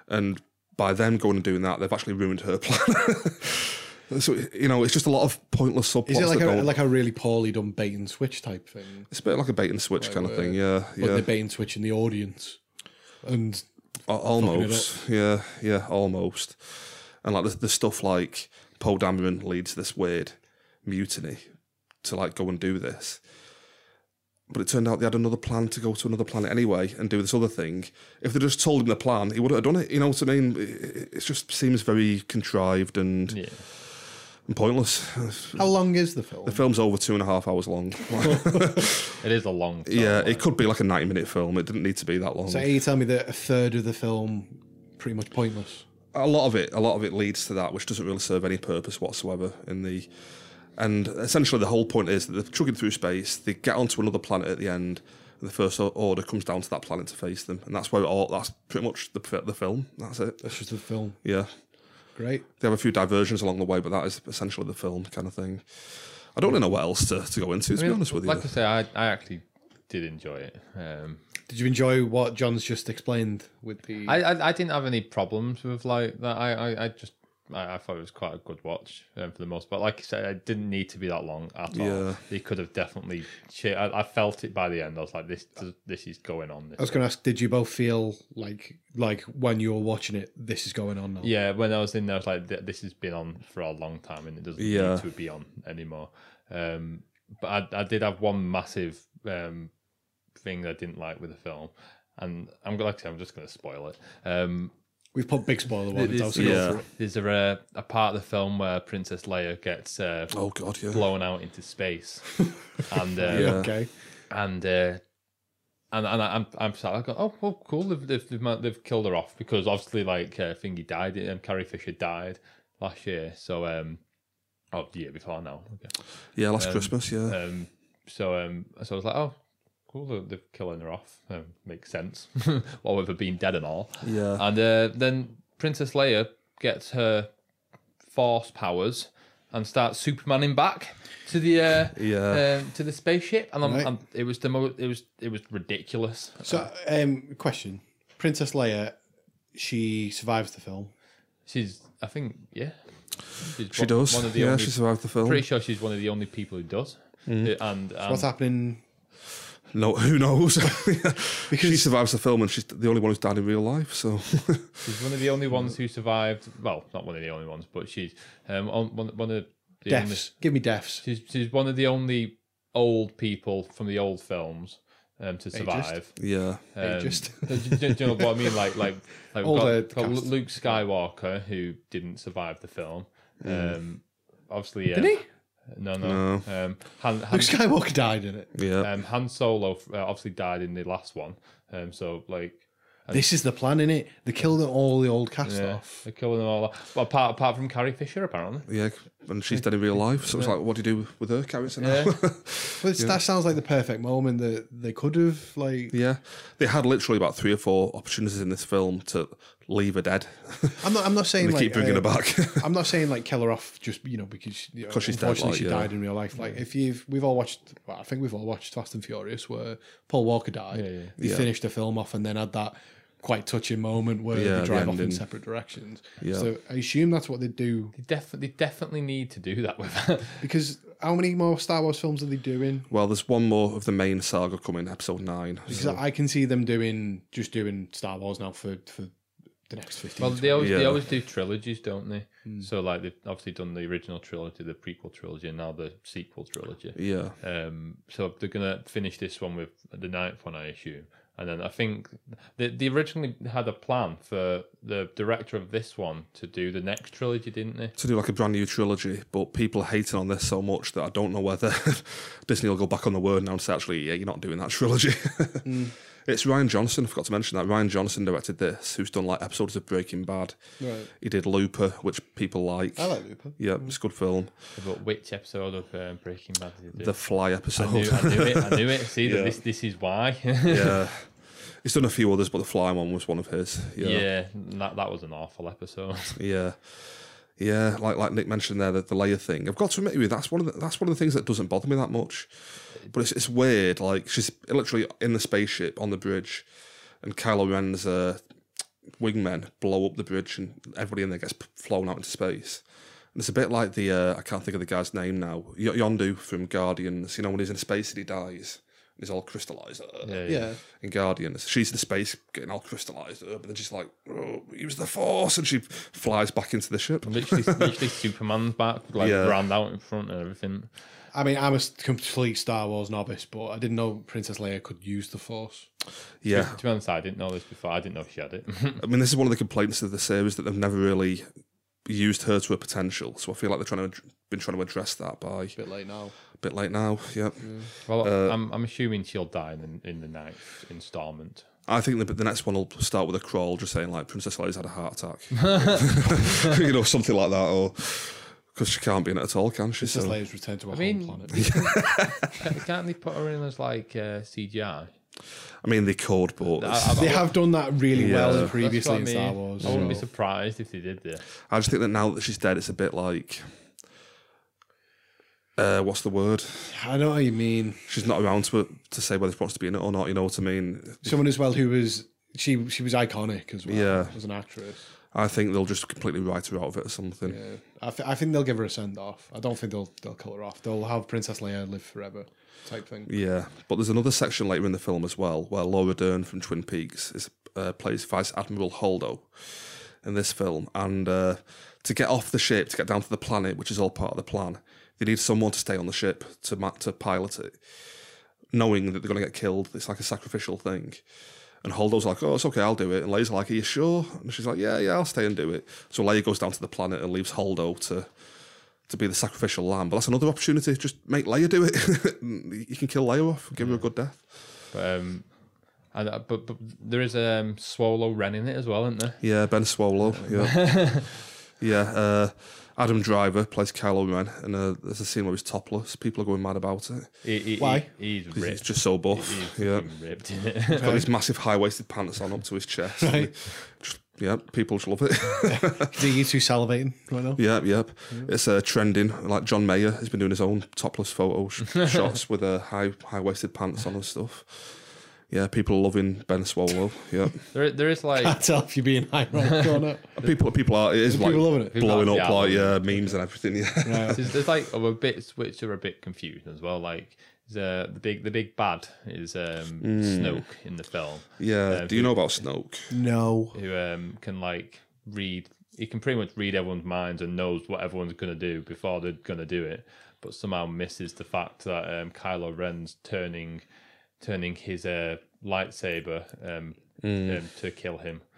And by them going and doing that, they've actually ruined her plan. so you know, it's just a lot of pointless subplots. Is it like a like a really poorly done bait and switch type thing? It's a bit like a bait and switch kind of thing, yeah, But yeah, the bait and switch in the audience. And almost, yeah, yeah, almost. And like the, the stuff like Poe Dameron leads this weird mutiny to like go and do this, but it turned out they had another plan to go to another planet anyway and do this other thing. If they just told him the plan, he would have done it. You know what I mean? It, it- it just seems very contrived and Yeah. and pointless. How long is the film? The film's over two and a half hours long. It is a long. Film, yeah, like- it could be like a ninety-minute film. It didn't need to be that long. so are you telling me that a third of the film pretty much pointless? A lot of it, a lot of it leads to that, which doesn't really serve any purpose whatsoever in the. And essentially, the whole point is that they're chugging through space. They get onto another planet at the end, and the first order comes down to that planet to face them, and that's where all. That's pretty much the the film. That's it. That's just the film. Yeah, Great. they have a few diversions along the way, but that is essentially the film kind of thing. I don't really know what else to, to go into. To I be honest with you, like I say, I, I actually did enjoy it. Um, Did you enjoy what John's just explained with the? I, I I didn't have any problems with like that. I I, I just I, I thought it was quite a good watch um, for the most part. Like you said, it didn't need to be that long at all. Yeah. They could have definitely. I, I felt it by the end. I was like, this this is going on. This I was going to ask, did you both feel like like when you were watching it, this is going on now? Yeah, when I was in there, I was like, this has been on for a long time and it doesn't Yeah. need to be on anymore. Um, but I, I did have one massive um, thing I didn't like with the film. And I'm like I say, I'm just going to spoil it. Um, We've put big spoiler warnings out. there's, So go yeah. for it. there's a, a part of the film where Princess Leia gets uh, oh god, yeah, blown out into space, and uh, Yeah. Okay. and uh, and and I'm I'm sat I go oh well cool they've they've, they've, ma- they've killed her off because obviously like uh, Thingy died and Carrie Fisher died last year so um oh the year before now okay. yeah. Last Christmas, yeah, um so um so I was like oh cool they're, they're killing her off um, makes sense or with her being dead and all yeah. and uh, then Princess Leia gets her force powers and starts Supermaning back to the uh, Yeah. um, to the spaceship, and, I'm, Right. I'm, it was the mo- it was it was ridiculous. So, um, question: Princess Leia, she survives the film. She's I think yeah, she's she one, does. One of the yeah, only, she survived the film. pretty sure she's one of the only people who does. Uh, And, and What's happening? No, who knows? because she survives the film, and she's the only one who's died in real life. So she's one of the only ones who survived. Well, not one of the only ones, but she's um one one of the only, Deaths. Give me deaths. She's she's one of the only old people from the old films um, to survive. yeah, Um, Ageist. do, you- do you know what I mean? Like like like we've Older got, got. Luke Skywalker who didn't survive the film. Um, obviously, Did uh, he? No, no. no. Um, Han, Han, Luke Skywalker died in it. yeah. um, Han Solo uh, obviously died in the last one. Um, so like. This is the plan, in it. They killed all the old cast Yeah, off. they're killing them all. Well, apart apart from Carrie Fisher, apparently. Yeah, and she's dead in real life. So it's like, what do you do with her character now? Yeah. But it's, that sounds like the perfect moment that they could have like. Yeah, they had literally about three or four opportunities in this film to leave her dead. I'm not. I'm not saying they like keep bringing uh, her back. I'm not saying like kill her off just you know because you know, 'Cause she's dead, unfortunately like, she yeah. died in real life. Like if you've we've all watched, well, I think we've all watched Fast and Furious where Paul Walker died. Yeah, yeah. They Yeah. finished the film off and then had that quite touching moment where Yeah, they the drive off in separate directions. Yeah. So I assume that's what they do They definitely definitely need to do that with her. because how many more Star Wars films are they doing? well, there's one more of the main saga coming, episode nine. Because So, I can see them doing just doing Star Wars now for for the next fifteen. Well, they always they always do trilogies, don't they? So like they've obviously done the original trilogy, the prequel trilogy, and now the sequel trilogy. yeah, Um, so they're gonna finish this one with the ninth one, I assume. And then I think they, they originally had a plan for the director of this one to do the next trilogy, didn't they? to do like a brand new trilogy, but people are hating on this so much that I don't know whether Disney will go back on the word now and say, actually, yeah, you're not doing that trilogy. It's Rian Johnson. I forgot to mention that Rian Johnson directed this, who's done like episodes of Breaking Bad. Right. He did Looper, which people like. I like Looper. Yeah, it's a good film. But which episode of um, Breaking Bad did he do? The Fly I episode. knew, I knew it. I knew it. See Yeah. that this this is why. yeah. He's done a few others, but the Fly one was one of his. yeah. Yeah. that that was an awful episode. Yeah. Yeah, like like Nick mentioned there, the, the Leia thing. I've got to admit you, that's one of the, that's one of the things that doesn't bother me that much. But it's it's weird. Like she's literally in the spaceship on the bridge, and Kylo Ren's uh, wingmen blow up the bridge, and everybody in there gets flown out into space. And it's a bit like the uh, I can't think of the guy's name now. Y- Yondu from Guardians. You know when he's in space and he dies, he's all crystallized. Uh, Yeah, Yeah. in Guardians. She's the space getting all crystallized, uh, but then she's like, oh, use the force, and she flies back into the ship. Literally, literally Superman's back, like Yeah. brand out in front and everything. I mean, I'm a complete Star Wars novice, but I didn't know Princess Leia could use the Force. Yeah, To be honest, I didn't know this before. I didn't know she had it. I mean, this is one of the complaints of the series that they've never really used her to her potential. So I feel like they're trying to been trying to address that by a bit late now. bit late now. Yeah, Well, Uh, I'm, I'm assuming she'll die in, in the ninth installment. I think the, the next one will start with a crawl, just saying like Princess Leia's had a heart attack, you know, something like that, or because she can't be in it at all, can she? Princess So- Leia's return to a I home mean, planet. Can't- Can't they put her in as like uh, CGI? I mean, they could, but I, I, They have done that really Yeah. well previously in That's what I Star. Wars. I wouldn't be surprised if they did this. I just think that now that she's dead, it's a bit like, uh, what's the word? I know what you mean. She's not around to to say whether she wants to be in it or not. You know what I mean? Someone as well who was she she was iconic as well Yeah. as an actress. I think they'll just completely write her out of it or something. Yeah, I, th- I think they'll give her a send off. I don't think they'll they'll kill her off. They'll have Princess Leia live forever, type thing. Yeah, but there's another section later in the film as well where Laura Dern from Twin Peaks is uh, plays Vice Admiral Holdo in this film, and uh, to get off the ship to get down to the planet, which is all part of the plan, they need someone to stay on the ship to to pilot it, knowing that they're going to get killed. It's like a sacrificial thing. And Holdo's like, oh, it's okay, I'll do it. And Leia's like, are you sure? And she's like, yeah, yeah, I'll stay and do it. So Leia goes down to the planet and leaves Holdo to to be the sacrificial lamb. But that's another opportunity. Just make Leia do it. you can kill Leia off, give her a good death. But, um, and, uh, but, but there is um, Swolo Ren in it as well, isn't there? Yeah, Ben Swolo. Yeah, yeah. Uh, Adam Driver plays Kylo Ren, and uh, there's a scene where he's topless. People are going mad about it. He, he, Why? He, he's 'cause ripped. He's just so buff. He's yeah, ripped in it. he's got these massive high waisted pants on up to his chest. Right. Just, yeah, people just love it. Do you two salivating right now? yeah, yep. It's uh, trending. Like John Mayer has been doing his own topless photo sh- shots with uh, high high waisted pants on and stuff. Yeah, people are loving Ben Swolo. Yeah, there, there is like Can't tell if you're being high or not. people people are. It is like loving it. blowing People up like yeah, yeah, memes and everything. Yeah. Right. there's, there's like other bits which are a bit confused as well. Like the the big the big bad is um, Snoke in the film, Yeah. Uh, Do you know about Snoke? No. who um, can like read. He can pretty much read everyone's minds and knows what everyone's going to do before they're going to do it, but somehow misses the fact that um, Kylo Ren's turning turning his uh, lightsaber um, um, to kill him.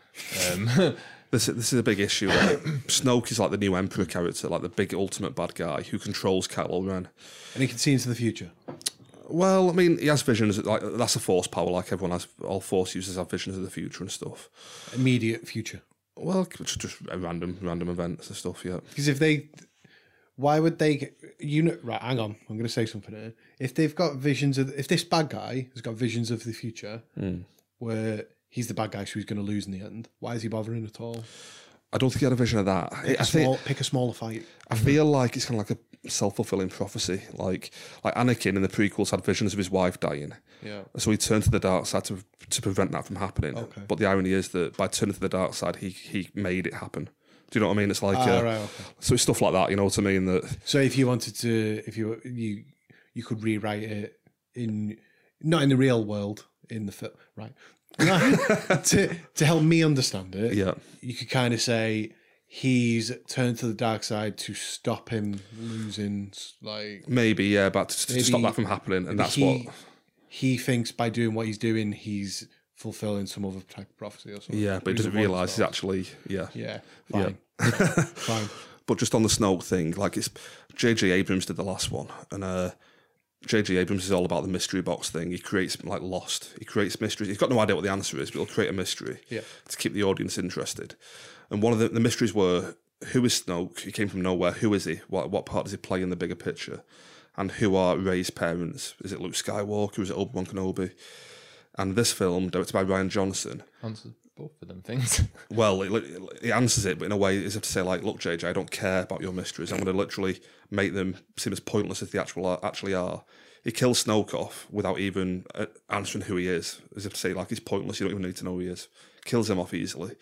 Um, This this is a big issue. Like, Snoke is like the new Emperor character, like the big ultimate bad guy who controls Kylo Ren. And he can see into the future. Well, I mean, he has visions. Like that's a force power. Like everyone has, all force users have visions of the future and stuff. Immediate future. Well, just, just random random events and stuff. Yeah. Because if they, why would they? You know, right? Hang on, I'm going to say something here. If they've got visions of, if this bad guy has got visions of the future, hmm. where he's the bad guy, so he's going to lose in the end, why is he bothering at all? I don't think he had a vision of that. I, Pick a, I think small, pick a smaller fight. I feel like it's kind of like a self fulfilling prophecy. Like like Anakin in the prequels had visions of his wife dying. Yeah. So he turned to the dark side to to prevent that from happening. Okay. But the irony is that by turning to the dark side, he he made it happen. Do you know what I mean? It's like Ah, uh, right. Okay. so it's stuff like that. You know what I mean? That So if you wanted to, if you you you could rewrite it in not in the real world in the film, right? to to help me understand it, yeah, you could kind of say he's turned to the dark side to stop him losing. Like maybe yeah, but to, to stop that from happening, and that's he, what. he thinks by doing what he's doing, he's fulfilling some other type of prophecy or something. Yeah, but he doesn't realise he's actually yeah. Yeah, fine, fine. But just on the Snoke thing, like it's J.J. Abrams did the last one, and uh, J.J. Abrams is all about the mystery box thing. He creates like Lost. He creates mysteries. He's got no idea what the answer is, but he'll create a mystery Yeah. to keep the audience interested. And one of the, the mysteries were who is Snoke? He came from nowhere. Who is he? What what part does he play in the bigger picture? And who are Rey's parents? Is it Luke Skywalker? Is it Obi Wan Kenobi? And this film, directed by Rian Johnson, answers both of them things. well, it, it answers it, but in a way, as if to say, like, look, JJ, I don't care about your mysteries. I'm going to literally make them seem as pointless as they actually are. Actually are. He kills Snoke off without even uh, answering who he is, as if to say, like, he's pointless. You don't even need to know who he is. Kills him off easily.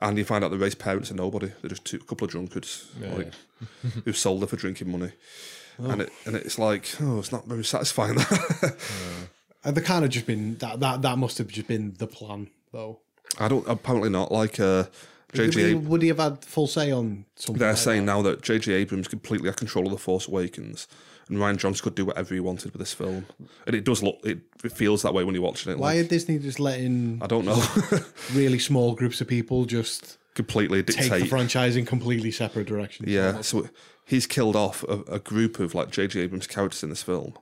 And you find out the Rey's parents are nobody. They're just two, a couple of drunkards like, who've sold her for drinking money. And it and it's like, oh, it's not very satisfying. And the kind of just been that that that must have just been the plan though. I don't. Apparently not. Like uh, Would JJ. he, would he have had full say on something? They're like saying that? now that J.J. Abrams completely had control of the Force Awakens, and Rian Johnson could do whatever he wanted with this film, and it does look, it, it feels that way when you're watching it. Why Like, are Disney just letting I don't know. really small groups of people just completely take the franchise in completely separate directions. Yeah, so he's killed off a, a group of like J.J. Abrams characters in this film.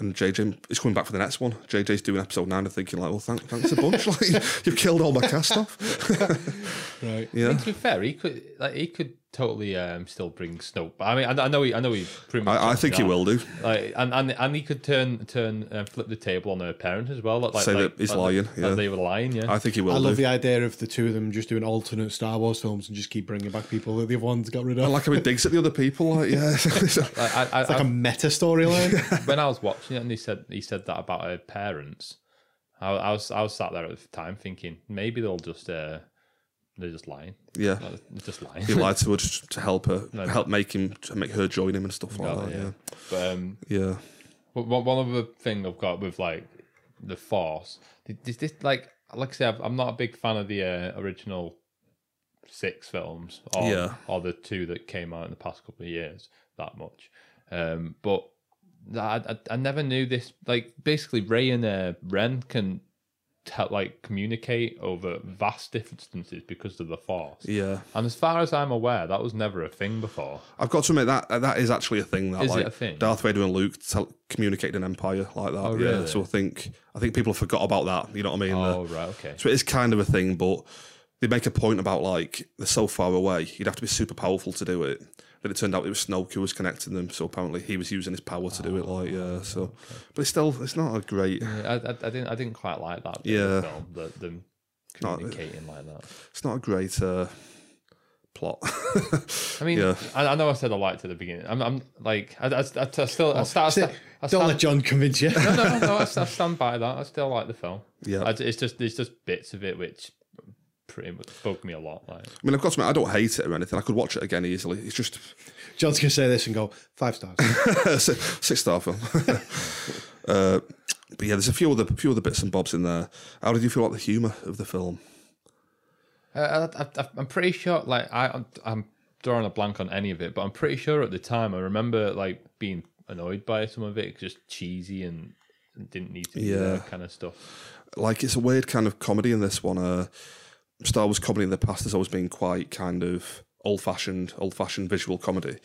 And JJ is coming back for the next one. JJ's doing episode nine and thinking like, well, thank, thanks a bunch. like you've killed all my cast off. right. I Yeah, mean, to be fair, he could like he could totally um, still bring Snoke. But I mean, I, I know he, I know he pretty much. I, I does think he will do. Like, and, and and he could turn turn and flip the table on her parent as well. Like, Say like, that he's like, lying, like yeah. they were lying. Yeah. I think he will I love do. the idea of the two of them just doing alternate Star Wars films and just keep bringing back people that the other ones got rid of. I like how he digs at the other people. Like, yeah, Like, I, I, it's like I- a meta storyline. when I was watching it and he said he said that about her parents, I, I was I was sat there at the time thinking maybe they'll just uh, they're just lying, yeah. They're just lying. He lied to her just to help her, No. help make him, to make her join him and stuff like that. yeah. Yeah, But um, yeah. One one other thing I've got with like the Force, is this like like I said, I'm not a big fan of the uh, original six films or Yeah. or the two that came out in the past couple of years that much. Um, but I, I I never knew this. Like basically, Rey and uh, Ren can tell like communicate over vast distances because of the Force. Yeah, And as far as I'm aware, that was never a thing before. I've got to admit that uh, that is actually a thing. That Is it like a thing? Darth Vader and Luke tel- communicated an empire like that. Oh, Yeah, really? so I think I think people forgot about that. You know what I mean? Oh right, okay. So it is kind of a thing, but they make a point about like they're so far away, you'd have to be super powerful to do it. Then it turned out it was Snoke who was connecting them, so apparently he was using his power to do it. Like, yeah. So, but it's still it's not a great. Yeah, I, I, I didn't I didn't quite like that Yeah. the film, the, them Not- communicating like that. It's not a great uh, plot. I mean, Yeah. I, I know I said I liked it at the beginning. I'm, I'm like, I, I, I, I still, I start, I Sit- sta- I Don't stand, let John convince you. no, no, no, I, I stand by that. I still like the film. Yeah. I, it's just there's just bits of it which pretty much spoke me a lot. Like, I mean, I've got to admit, I don't hate it or anything. I could watch it again easily. It's just John's gonna say this and go five stars. six star film. uh, but yeah, there's a few other few other bits and bobs in there. How did you feel about the humour of the film? Uh, I, I, I'm pretty sure, like, I, I'm, I'm drawing a blank on any of it, but I'm pretty sure at the time I remember like being annoyed by some of it, just cheesy and didn't need to be there Yeah. kind of stuff. like it's a weird kind of comedy in this one. Uh, Star Wars comedy in the past has always been quite kind of old fashioned, old fashioned visual comedy.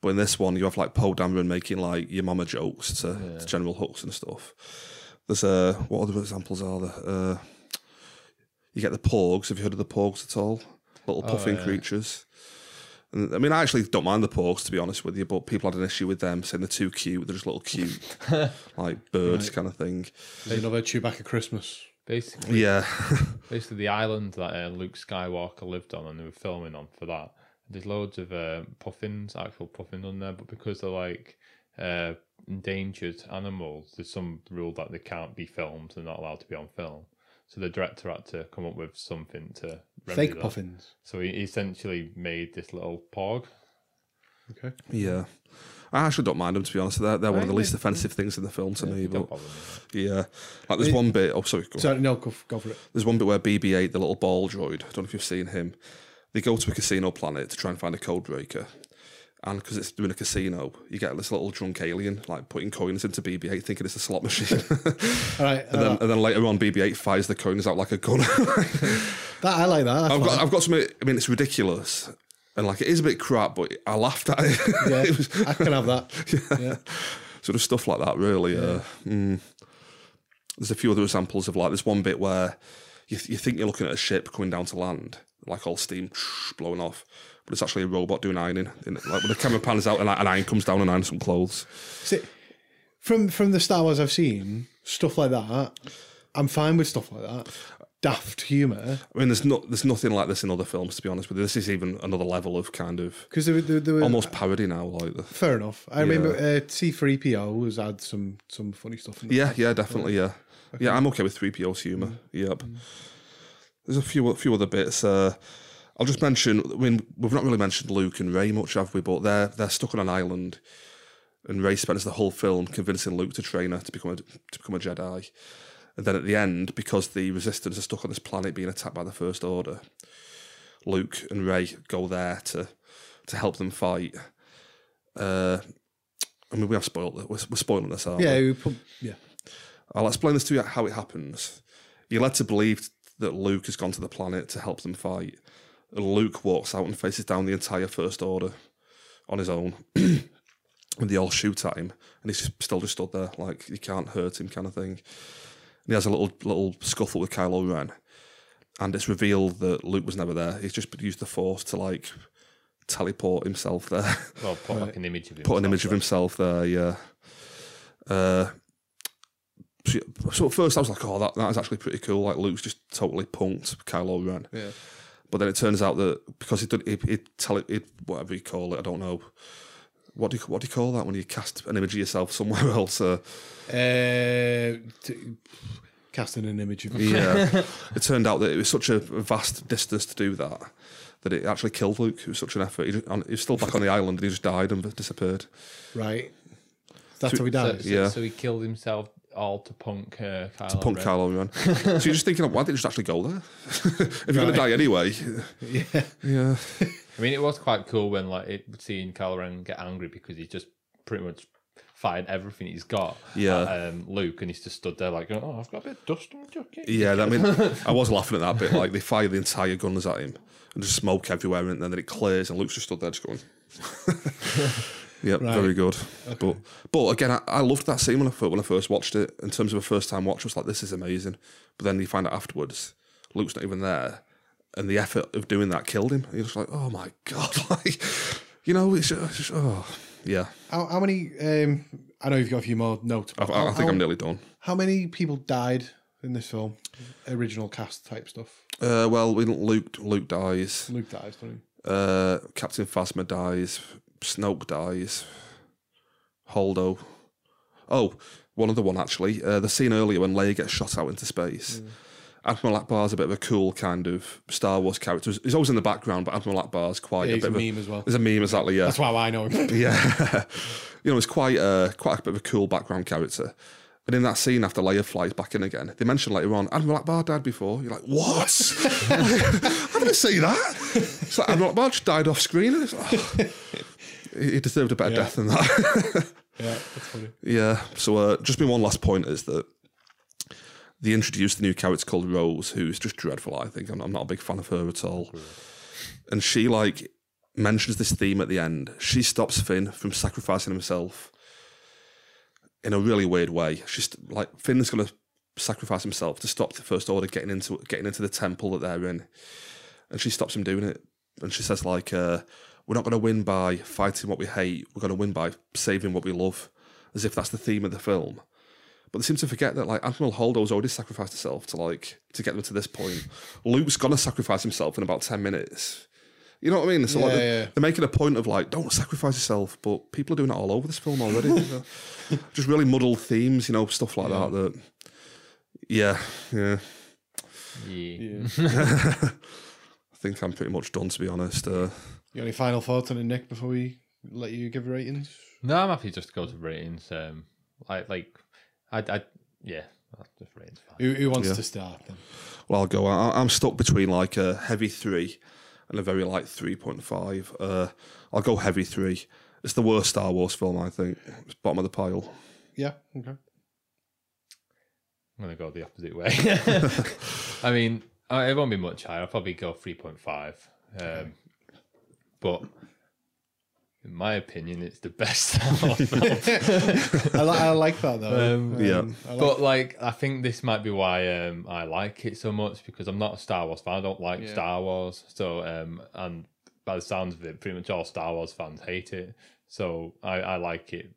But in this one, you have like Poe Dameron making like your mama jokes to, to General Hux and stuff. There's uh, what other examples are there? Uh, you get the Porgs. Have you heard of the Porgs at all? Little puffing yeah. creatures. And, I mean, I actually don't mind the Porgs to be honest with you, but people had an issue with them saying they're too cute. They're just little cute, like birds kind of thing. There's another Chewbacca Christmas. Basically, Yeah, basically the island that uh, Luke Skywalker lived on and they were filming on for that. There's loads of uh, puffins, actual puffins on there, but because they're like uh, endangered animals, there's some rule that they can't be filmed. They're not allowed to be on film. So the director had to come up with something to remedy Fake that. puffins. So he essentially made this little Porg. Okay. Yeah. I actually don't mind them to be honest. They're, they're one of the least offensive mm. things in the film to me. But yeah, like there's one bit. Oh, sorry. Go on. Sorry, no, go, go for it. There's one bit where BB-8, the little ball droid. I don't know if you've seen him. They go to a casino planet to try and find a code breaker, and because it's doing a casino, you get this little drunk alien like putting coins into BB-8, thinking it's a slot machine. All right. and, then, uh, and then later on, BB-8 fires the coins out like a gun. that I like that. That's I've got. I've got some. I mean, it's ridiculous, and like it is a bit crap, but I laughed at it. yeah, It was- I can have that. Yeah. sort of stuff like that. Really, uh, mm. there's a few other examples of like this one bit where you, you think you're looking at a ship coming down to land, like all steam blowing off, but it's actually a robot doing ironing. And, like when the camera pans out and like, an iron comes down and irons some clothes. See, from from the Star Wars I've seen, stuff like that, I'm fine with stuff like that. Daft humor I mean, there's not there's nothing like this in other films. To be honest with you, this is even another level of kind of because there, were- there, there were almost parody now. Like the fair enough. I remember uh, C3PO has had some some funny stuff. In. Yeah, yeah, definitely, yeah, yeah. I'm okay with three PO's humour. Yep. There's a few, a few other bits. Uh, I'll just mention. I mean, we've not really mentioned Luke and Rey much, have we? But they're they're stuck on an island, and Rey spends the whole film convincing Luke to train her to become a to become a Jedi. And then at the end, because the Resistance are stuck on this planet being attacked by the First Order, Luke and Rey go there to to help them fight. Uh, I mean, we have spoiled it. We're, we're spoiling this, aren't we? yeah, we put, yeah. I'll explain this to you how it happens. You're led to believe that Luke has gone to the planet to help them fight, And Luke walks out and faces down the entire First Order on his own. and they all shoot at him, and he's still just stood there, like you can't hurt him, kind of thing. And he has a little little scuffle with Kylo Ren, and it's revealed that Luke was never there. He's just used the Force to like teleport himself there, Well, put like an image of him. put an image of himself there. Yeah. Uh, so, so at first I was like, oh, that that is actually pretty cool. Like Luke's just totally punked Kylo Ren. Yeah. But then it turns out that because he did, he, he tell it, he, whatever you call it, I don't know. What do you what do you call that when you cast an image of yourself somewhere else? Uh, Uh, t- casting an image of yeah, it turned out that it was such a vast distance to do that that it actually killed Luke. It was such an effort. He, just, and he was still back on the island and he just died and disappeared. right. That's how he So, so, Yeah. so he killed himself all to punk uh, Kylo To punk Ren. Kylo Ren. so you're just thinking, why didn't you just actually go there? if you're going to die anyway, Yeah. yeah, I mean, it was quite cool when like it, seeing Ren get angry because he's just pretty much fired everything he's got. Yeah. at, um, Luke, and he's just stood there like, oh, I've got a bit of dust on my jacket. yeah. I mean, I was laughing at that bit. Like they fire the entire guns at him and just smoke everywhere, and then it clears, and Luke's just stood there, just going. yeah, Right. very good. But but again, I, I loved that scene when I when I first watched it. In terms of a first time watch, I was like, this is amazing. But then you find out afterwards, Luke's not even there, and the effort of doing that killed him. He was like, oh my god, like you know, it's just, oh yeah. How, how many? Um, I know you've got a few more notes. I, I how, think I'm nearly done. how many people died in this film? Original cast type stuff. Uh, well, we Luke Luke dies. Luke dies, don't he? Uh, Captain Phasma dies. Snoke dies. Holdo. Oh, one other one actually. Uh, the scene earlier when Leia gets shot out into space. Admiral Ackbar's a bit of a cool kind of Star Wars character. He's always in the background, but Admiral Ackbar's quite Yeah, a bit a of a, meme as well. There's a meme exactly. Yeah, That's why I know him. yeah. you know, it's quite uh, quite a bit of a cool background character. And in that scene, after Leia flies back in again, they mention later on Admiral Ackbar died before. You're like, what? I didn't see that. It's like Admiral Ackbar just died off screen. And it's like, oh. He he deserved a better Yeah. death than that. yeah, that's funny. yeah. So uh, just my one last point is that they introduced the new character called Rose, who's just dreadful. I think I'm, I'm not a big fan of her at all. And she like mentions this theme at the end. She stops Finn from sacrificing himself in a really weird way. She's like Finn's gonna sacrifice himself to stop the First Order getting into getting into the temple that they're in, and she stops him doing it. And she says like, uh, "We're not gonna win by fighting what we hate. We're gonna win by saving what we love," as if that's the theme of the film. But they seem to forget that like Admiral Holdo's already sacrificed herself to like to get them to this point. Luke's gonna sacrifice himself in about ten minutes. You know what I mean? So like, Yeah, they're, yeah. they're making a point of like, don't sacrifice yourself, but people are doing it all over this film already. you know? Just really muddled themes, you know, stuff like that. That yeah, yeah. Yeah. I think I'm pretty much done to be honest. Uh, You got any final thoughts on it, Nick, before we let you give ratings? No, I'm happy just to go to ratings. Um, I like, I, I, yeah, that's just ratings. Fine. Who, who wants Yeah. to start then? well, I'll go. I, I'm stuck between like a heavy three and a very light three point five. Uh, I'll go heavy three. It's the worst Star Wars film, I think. It's bottom of the pile. Yeah, okay. I'm gonna go the opposite way. I mean, uh, it won't be much higher. I'll probably go three point five. Um, but in my opinion, it's the best Star Wars film. I, li- I like that though. Um, yeah. I like- But like, I think this might be why um, I like it so much because I'm not a Star Wars fan. I don't like Yeah. Star Wars. So, um, and by the sounds of it, pretty much all Star Wars fans hate it. So I, I like it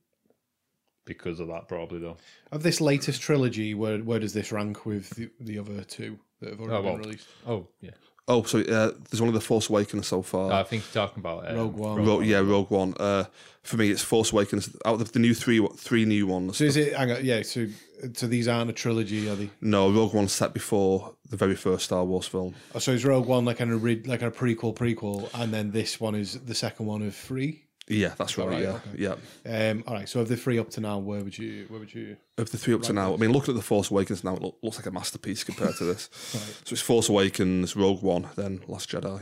because of that, probably though. of this latest trilogy, where where does this rank with the, the other two that have already Oh, well. been released? Oh yeah, Oh, so uh, there's only the Force Awakens so far. I think you're talking about um, Rogue One. Ro- yeah, Rogue One. Uh, for me, it's Force Awakens. Out of the new three, three new ones. So is it? Hang on, yeah. So so these aren't a trilogy, are they? No, Rogue One's set before the very first Star Wars film. Oh, so is Rogue One like an ori- like a prequel prequel, and then this one is the second one of three? Yeah, that's right. right, yeah, okay. yeah. Um, all right. So of the three up to now, where would you where would you? Of the three up to now, I mean, looking at the Force Awakens now, it look, looks like a masterpiece compared to this. So it's Force Awakens, Rogue One, then Last Jedi.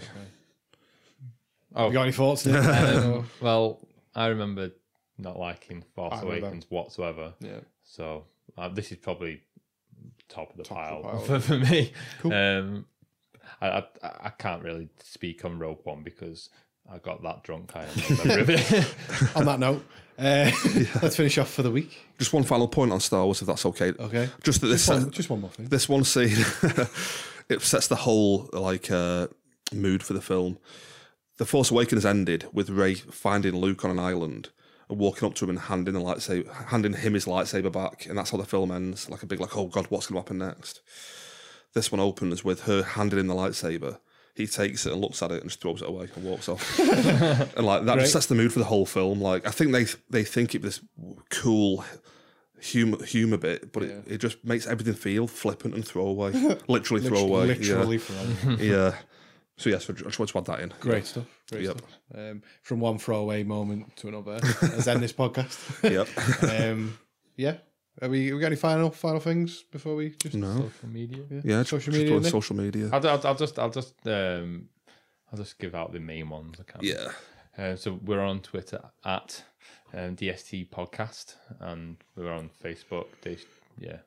Oh, You got any thoughts? Um, well, I remember not liking Force I. Awakens whatsoever. yeah. So uh, this is probably top of the Top pile, of the pile. for, for me. Cool. Um, I, I I can't really speak on Rogue One because I got that drunk. I have no memory of it. On that note, uh, let's finish off for the week. Just one final point on Star Wars, if that's okay. Okay. Just that this Just one, just one more thing. this one scene it sets the whole like uh, mood for the film. The Force Awakens ended with Rey finding Luke on an island and walking up to him and handing the lightsaber, handing him his lightsaber back, and that's how the film ends. Like a big like, oh god, what's going to happen next? This one opens with her handing him the lightsaber. He takes it and looks at it and just throws it away and walks off. and like that Great. just sets the mood for the whole film. Like I think they they think it was cool humor humor bit, but it, it just makes everything feel flippant and throwaway. Literally throwaway. Literally from Yeah. yeah. So yes, I just want to add that in. great stuff. Great Yep. stuff. Um, from one throwaway moment to another, as end this podcast. Yep. um, yeah. Are we, we got any final final things before we just No. Social media. Yeah. Social just media, on social media. I'll, I'll, I'll just I'll just um I'll just give out the main ones. I can. Yeah. Uh, so we're on Twitter at um, DST Podcast, and we're on Facebook. They, yeah,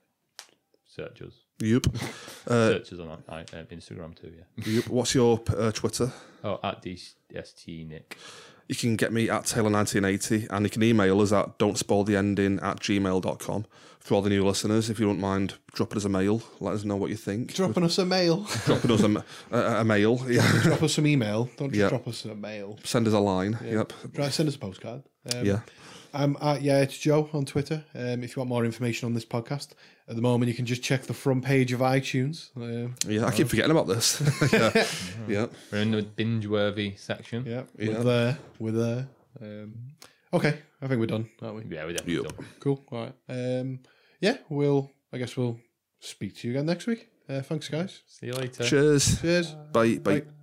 search us. Yep. Uh, search us on uh, um, Instagram too. Yeah. yep. What's your uh, Twitter? Oh, at DST Nick. You can get me at Taylor1980 and you can email us at don't spoil the ending at gmail.com. For all the new listeners, if you don't mind dropping us a mail, let us know what you think. dropping us a mail. dropping us a, a, a mail. Yeah. drop us some email. Don't just Yeah. drop us a mail. Send us a line. Yep. Try send us a postcard. Um, Yeah. Um, uh, yeah, it's Joe on Twitter. Um, if you want more information on this podcast, at the moment you can just check the front page of iTunes. Um, Yeah. I keep forgetting about this. yeah. Yeah. We're in the binge-worthy section. yeah, Yeah. we're there. We're there. Um, okay, I think we're done, aren't we? Yeah, we're definitely Yep. done. Cool. All right. Um, yeah, we'll. I guess we'll speak to you again next week. Uh, thanks, guys. See you later. Cheers. Cheers. Bye. Bye. Bye.